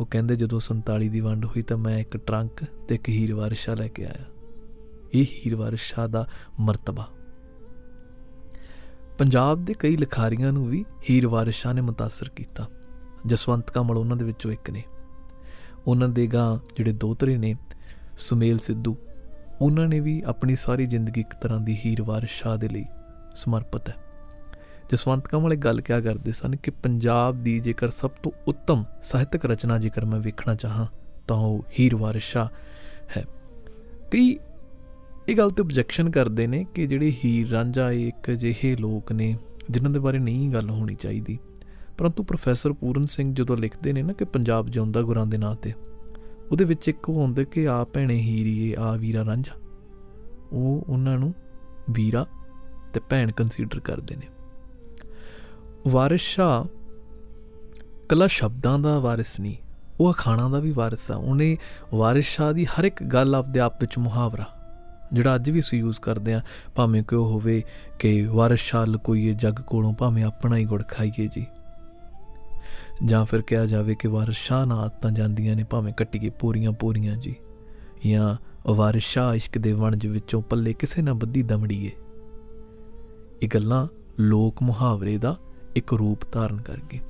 ਉਹ ਕਹਿੰਦੇ, ਜਦੋਂ 47 ਦੀ ਵੰਡ ਹੋਈ ਤਾਂ ਮੈਂ ਇੱਕ ਟਰੰਕ ਤੇ ਇੱਕ ਹੀਰ ਵਾਰਿਸ਼ਾ ਲੈ ਕੇ ਆਇਆ। ਇਹ ਹੀਰ ਵਾਰਿਸ਼ਾ ਦਾ ਮਰਤਬਾ। ਪੰਜਾਬ ਦੇ ਕਈ ਲਿਖਾਰੀਆਂ ਨੂੰ ਵੀ ਹੀਰ ਵਾਰਿਸ਼ਾ ਨੇ ਮੁਤਾਸਰ ਕੀਤਾ। ਜਸਵੰਤ ਕਮਲ ਉਹਨਾਂ ਦੇ ਵਿੱਚੋਂ ਇੱਕ ਨੇ। ਉਹਨਾਂ ਦੇ ਗਾਂ ਜਿਹੜੇ ਦੋਤਰੇ ਨੇ, ਸੁਮੇਲ ਸਿੱਧੂ, ਉਹਨਾਂ ਨੇ ਵੀ ਆਪਣੀ ਸਾਰੀ ਜ਼ਿੰਦਗੀ ਇੱਕ ਤਰ੍ਹਾਂ ਦੀ ਹੀਰ ਵਾਰਿਸ਼ਾ ਦੇ ਲਈ ਸਮਰਪਿਤ ਹੈ। ਜਸਵੰਤ ਕਮਲ ਇੱਕ ਗੱਲ ਕਿਹਾ ਕਰਦੇ ਸਨ ਕਿ ਪੰਜਾਬ ਦੀ ਜੇਕਰ ਸਭ ਤੋਂ ਉੱਤਮ ਸਾਹਿਤਕ ਰਚਨਾ ਜੇਕਰ ਮੈਂ ਵੇਖਣਾ ਚਾਹਾਂ, ਤਾਂ ਉਹ ਹੀਰ ਵਾਰਿਸ਼ਾ ਹੈ। ਕਈ, ਇਹ ਗੱਲ ਤੇ ਆਬਜੈਕਸ਼ਨ ਕਰਦੇ ਨੇ ਕਿ ਜਿਹੜੇ ਹੀਰ ਰਾਂਝਾ ਇਹ ਇੱਕ ਅਜਿਹੇ ਲੋਕ ਨੇ ਜਿਨ੍ਹਾਂ ਦੇ ਬਾਰੇ ਨਹੀਂ ਗੱਲ ਹੋਣੀ ਚਾਹੀਦੀ। ਪਰੰਤੂ ਪ੍ਰੋਫੈਸਰ ਪੂਰਨ ਸਿੰਘ ਜਦੋਂ ਲਿਖਦੇ ਨੇ ਨਾ ਕਿ ਪੰਜਾਬ ਜਿਉਂਦਾ ਗੁਰਾਂ ਦੇ ਨਾਂ ਤੇ, ਉਹਦੇ ਵਿੱਚ ਇੱਕ ਉਹ ਹੁੰਦਾ ਕਿ ਆ ਭੈਣੇ ਹੀਰੀਏ ਆ ਵੀਰਾ ਰਾਂਝਾ। ਉਹ ਉਹਨਾਂ ਨੂੰ ਵੀਰਾ ਤੇ ਭੈਣ ਕੰਸੀਡਰ ਕਰਦੇ ਨੇ। ਵਾਰਿਸ ਸ਼ਾਹ ਕਲਾ ਸ਼ਬਦਾਂ ਦਾ ਵਾਰਿਸ ਨਹੀਂ, ਉਹ ਅਖਾਣਾ ਦਾ ਵੀ ਵਾਰਿਸ ਆ। ਉਹਨੇ ਵਾਰਿਸ ਸ਼ਾਹ ਦੀ ਹਰ ਇੱਕ ਗੱਲ ਆਪਦੇ ਆਪ ਵਿੱਚ ਮੁਹਾਵਰਾ, ਜਿਹੜਾ ਅੱਜ ਵੀ ਅਸੀਂ ਯੂਜ਼ ਕਰਦੇ ਆ ਭਾਵੇਂ ਕਿ ਉਹ ਹੋਵੇ ਕਿ ਵਾਰਿਸ ਸ਼ਾਹ ਲਕੋਈਏ ਜੱਗ ਕੋਲੋਂ, ਭਾਵੇਂ ਆਪਣਾ ਹੀ ਗੁੜ ਖਾਈਏ ਜੀ। ਜਾਂ ਫਿਰ ਕਿਹਾ ਜਾਵੇ ਕਿ ਵਾਰਿਸ ਸ਼ਾਹ ਨਾਲ ਆਤਾਂ ਜਾਂਦੀਆਂ ਨੇ, ਭਾਵੇਂ ਕੱਟੀਏ ਪੂਰੀਆਂ ਪੂਰੀਆਂ ਜੀ। ਜਾਂ ਵਾਰਿਸ ਸ਼ਾਹ ਇਸ਼ਕ ਦੇ ਵਣਜ ਵਿੱਚੋਂ ਪੱਲੇ ਕਿਸੇ ਨਾ ਬੱਦੀ ਦਮੜੀਏ। ਇਹ ਗੱਲਾਂ ਲੋਕ ਮੁਹਾਵਰੇ ਦਾ ਇੱਕ ਰੂਪ ਧਾਰਨ ਕਰ ਗਏ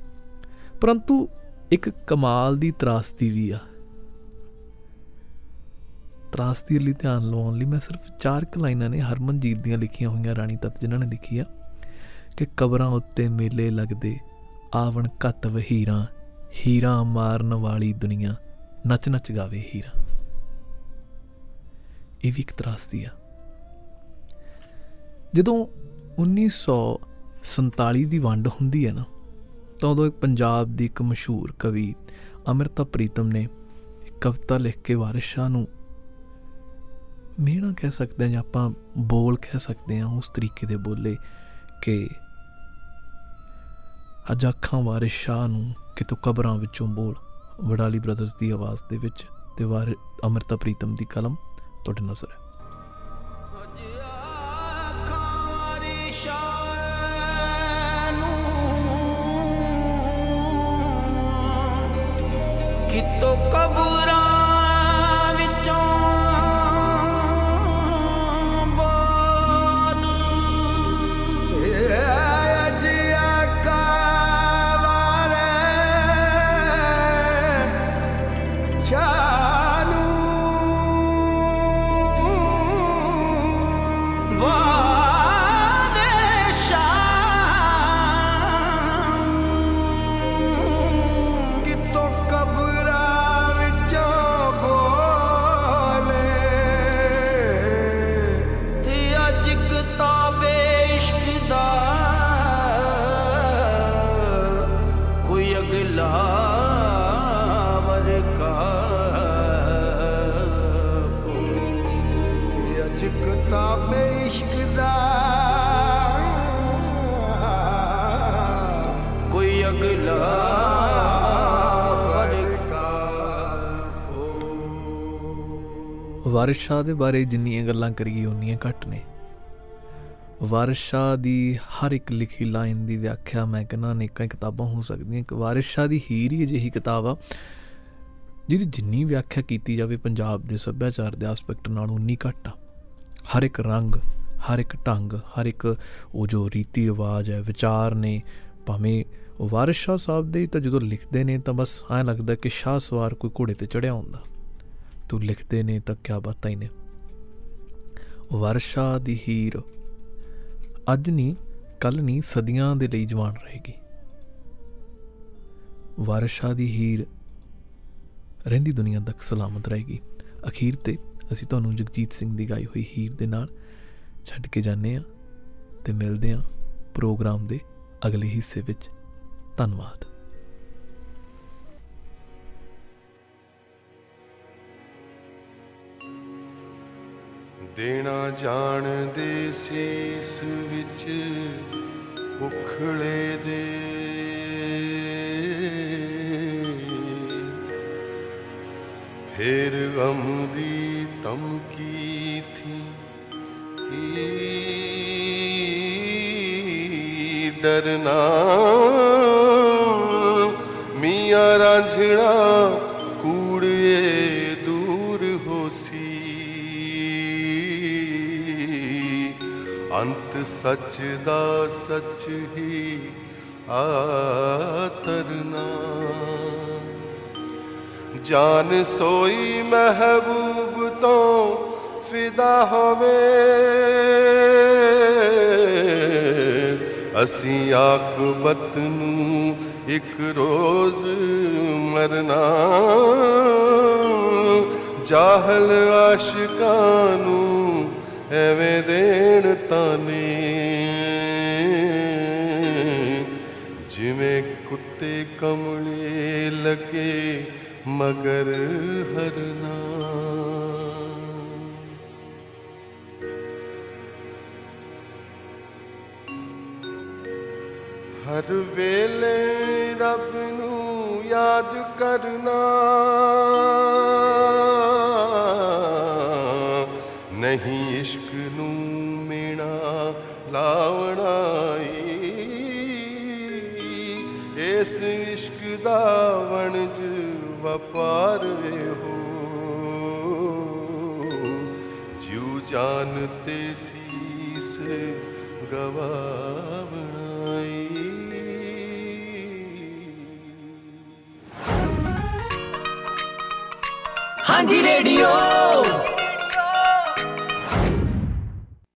ਪਰੰਤੂ ਇੱਕ ਕਮਾਲ ਦੀ ਤਰਾਸਦੀ ਵੀ ਆ। ਤਰਾਸਦੀ ਲਈ ਧਿਆਨ ਲਵਾਉਣ ਲਈ ਮੈਂ ਸਿਰਫ ਚਾਰ ਕੁ ਲਾਈਨਾਂ ਨੇ ਹਰਮਨਜੀਤ ਦੀਆਂ ਲਿਖੀਆਂ ਹੋਈਆਂ, ਰਾਣੀ ਤਤ ਜਿਨ੍ਹਾਂ ਨੇ ਲਿਖੀ ਆ ਕਿ ਕਬਰਾਂ ਉੱਤੇ ਮੇਲੇ ਲੱਗਦੇ, ਆਵਣ ਘੱਤ ਵਹੀਰਾਂ ਹੀਰਾ ਮਾਰਨ ਵਾਲੀ ਦੁਨੀਆ ਨੱਚ ਨੱਚ ਗਾਵੇ ਹੀਰਾ। ਇਹ ਵੀ ਇੱਕ ਤਰਾਸਦੀ ਆ। ਜਦੋਂ 1947 ਦੀ ਵੰਡ ਹੁੰਦੀ ਹੈ ਨਾ, ਤਾਂ ਉਦੋਂ ਇੱਕ ਪੰਜਾਬ ਦੀ ਇੱਕ ਮਸ਼ਹੂਰ ਕਵੀ ਅਮਰਤਾ ਪ੍ਰੀਤਮ ਨੇ ਇੱਕ ਕਵਿਤਾ ਲਿਖ ਕੇ ਵਾਰਿਸ ਸ਼ਾਹ ਨੂੰ ਮਿਹਣਾ ਕਹਿ ਸਕਦੇ ਹਾਂ ਜਾਂ ਆਪਾਂ ਬੋਲ ਕਹਿ ਸਕਦੇ ਹਾਂ ਉਸ ਤਰੀਕੇ ਦੇ ਬੋਲੇ ਕਿ ਅੱਜ ਅੱਖਾਂ ਵਾਰਿਸ ਸ਼ਾਹ ਨੂੰ ਕਿਤੋਂ ਕਬਰਾਂ ਵਿੱਚੋਂ ਬੋਲ, ਵਡਾਲੀ ਬ੍ਰਦਰਸ ਦੀ ਆਵਾਜ਼ ਦੇ ਵਿੱਚ ਤੇ ਵਾਰ, ਅਮਰਤਾ ਪ੍ਰੀਤਮ ਦੀ ਕਲਮ ਤੁਹਾਡੇ ਨਜ਼ਰ ਹੈ। ਕਿਤੋਂ ਕਬਰਾਂ ਵਿੱਚੋਂ ਕਿਤਾਬੇ ਇਸ਼ਕ ਦਾ ਕੋਈ ਅਗਲਾ ਵਰਕਾ ਵਾਰਿਸ ਸ਼ਾਹ ਦੇ ਬਾਰੇ ਜਿੰਨੀਆਂ ਗੱਲਾਂ ਕਰੀਏ, ਉਨੀਆਂ ਘੱਟ ਨੇ। ਵਾਰਿਸ ਸ਼ਾਹ ਦੀ ਹਰ ਇੱਕ ਲਿਖੀ ਲਾਈਨ ਦੀ ਵਿਆਖਿਆ ਮੈਂ ਕਹਿੰਦਾ, ਅਨੇਕਾਂ ਕਿਤਾਬਾਂ ਹੋ ਸਕਦੀਆਂ। ਇੱਕ ਵਾਰਿਸ ਸ਼ਾਹ ਦੀ ਹੀਰ ਹੀ ਅਜਿਹੀ ਕਿਤਾਬ ਆ, ਜਿਹਦੀ ਜਿੰਨੀ ਵਿਆਖਿਆ ਕੀਤੀ ਜਾਵੇ, ਪੰਜਾਬ ਦੇ ਸੱਭਿਆਚਾਰ ਦੇ ਐਸਪੈਕਟ ਨਾਲੋਂ ਉਨੀ ਘੱਟ ਆ। ਹਰ ਇੱਕ ਰੰਗ, ਹਰ ਇੱਕ ਢੰਗ, ਹਰ ਇੱਕ ਉਹ ਜੋ ਰੀਤੀ ਰਿਵਾਜ ਹੈ, ਵਿਚਾਰ ਨੇ, ਭਾਵੇਂ ਵਾਰਿਸ ਸ਼ਾਹ ਸਾਹਿਬ ਦੇ ਹੀ ਤਾਂ ਜਦੋਂ ਲਿਖਦੇ ਨੇ ਤਾਂ ਬਸ ਐਂ ਲੱਗਦਾ ਕਿ ਸ਼ਾਹ ਸਵਾਰ ਕੋਈ ਘੋੜੇ ਤੇ ਚੜਿਆ ਹੁੰਦਾ। ਤੂੰ ਲਿਖਦੇ ਨੇ ਤਾਂ ਕਿਆ ਬਾਤਾਂ ਹੀ ਨੇ। ਵਰਸ਼ਾ ਦੀ ਹੀਰ, ਅੱਜ ਨਹੀਂ ਕੱਲ ਨਹੀਂ ਸਦੀਆਂ ਦੇ ਲਈ ਜਵਾਨ ਰਹੇਗੀ। ਵਰਸ਼ਾ ਦੀ ਹੀਰ, ਰਹਿੰਦੀ ਦੁਨੀਆ ਤੱਕ ਸਲਾਮਤ ਰਹੇਗੀ। ਅਖੀਰ ਤੇ ਅਸੀਂ ਤੁਹਾਨੂੰ ਜਗਜੀਤ ਸਿੰਘ ਦੀ ਗਾਈ ਹੋਈ ਹੀਰ ਦੇ ਨਾਲ ਛੱਡ ਕੇ ਜਾਂਦੇ ਆ ਤੇ ਮਿਲਦੇ ਆ ਪ੍ਰੋਗਰਾਮ ਦੇ ਅਗਲੇ ਹਿੱਸੇ ਵਿੱਚ। ਧੰਨਵਾਦ। ਦੇਣਾ ਜਾਣਦੇ ਸੀਸ ਵਿੱਚ ਉਖਲੇ ਦੇ। ਫੇਰ ਗਮ ਦੀ ਤਮਕੀ ਥੀ? ਕੀ ਡਰਨਾ ਮੀਆਂ ਰਾਂਝਣਾ ਕੂੜਏ ਦੂਰ ਹੋਸੀ ਅੰਤ ਸੱਚ ਦਾ ਸੱਚ ਹੀ ਆਤਰਨਾ ਜਾਨ ਸੋਈ ਮਹਿਬੂਬ ਤੋਂ ਫਿਦਾ ਹੋਵੇ। ਅਸੀਂ ਆਕਬਤ ਨੂੰ ਇੱਕ ਰੋਜ਼ ਮਰਨਾ। ਜਾਹਲ ਆਸ਼ਿਕਾਂ ਨੂੰ ਐਵੇਂ ਦੇਣ ਤਾਨੇ। ਜਿਵੇਂ ਕੁੱਤੇ ਕਮਲੇ ਲੱਗੇ ਮਗਰ ਹਰਨਾ। ਹਰ ਵੇਲੇ ਰੱਬ ਨੂੰ ਯਾਦ ਕਰਨਾ ਨਹੀਂ ਇਸ਼ਕ ਨੂੰ ਮੀਣਾ ਲਾਵਣਾ ਈ। ਇਸ ਇਸ਼ਕ ਦਾ ਵਣਜ ਵਪਾਰ ਹੋ ਜਿਉ ਜਾਨ ਤੇ ਸੀਸ ਗਵਾਵਣਾ सांझी रेडियो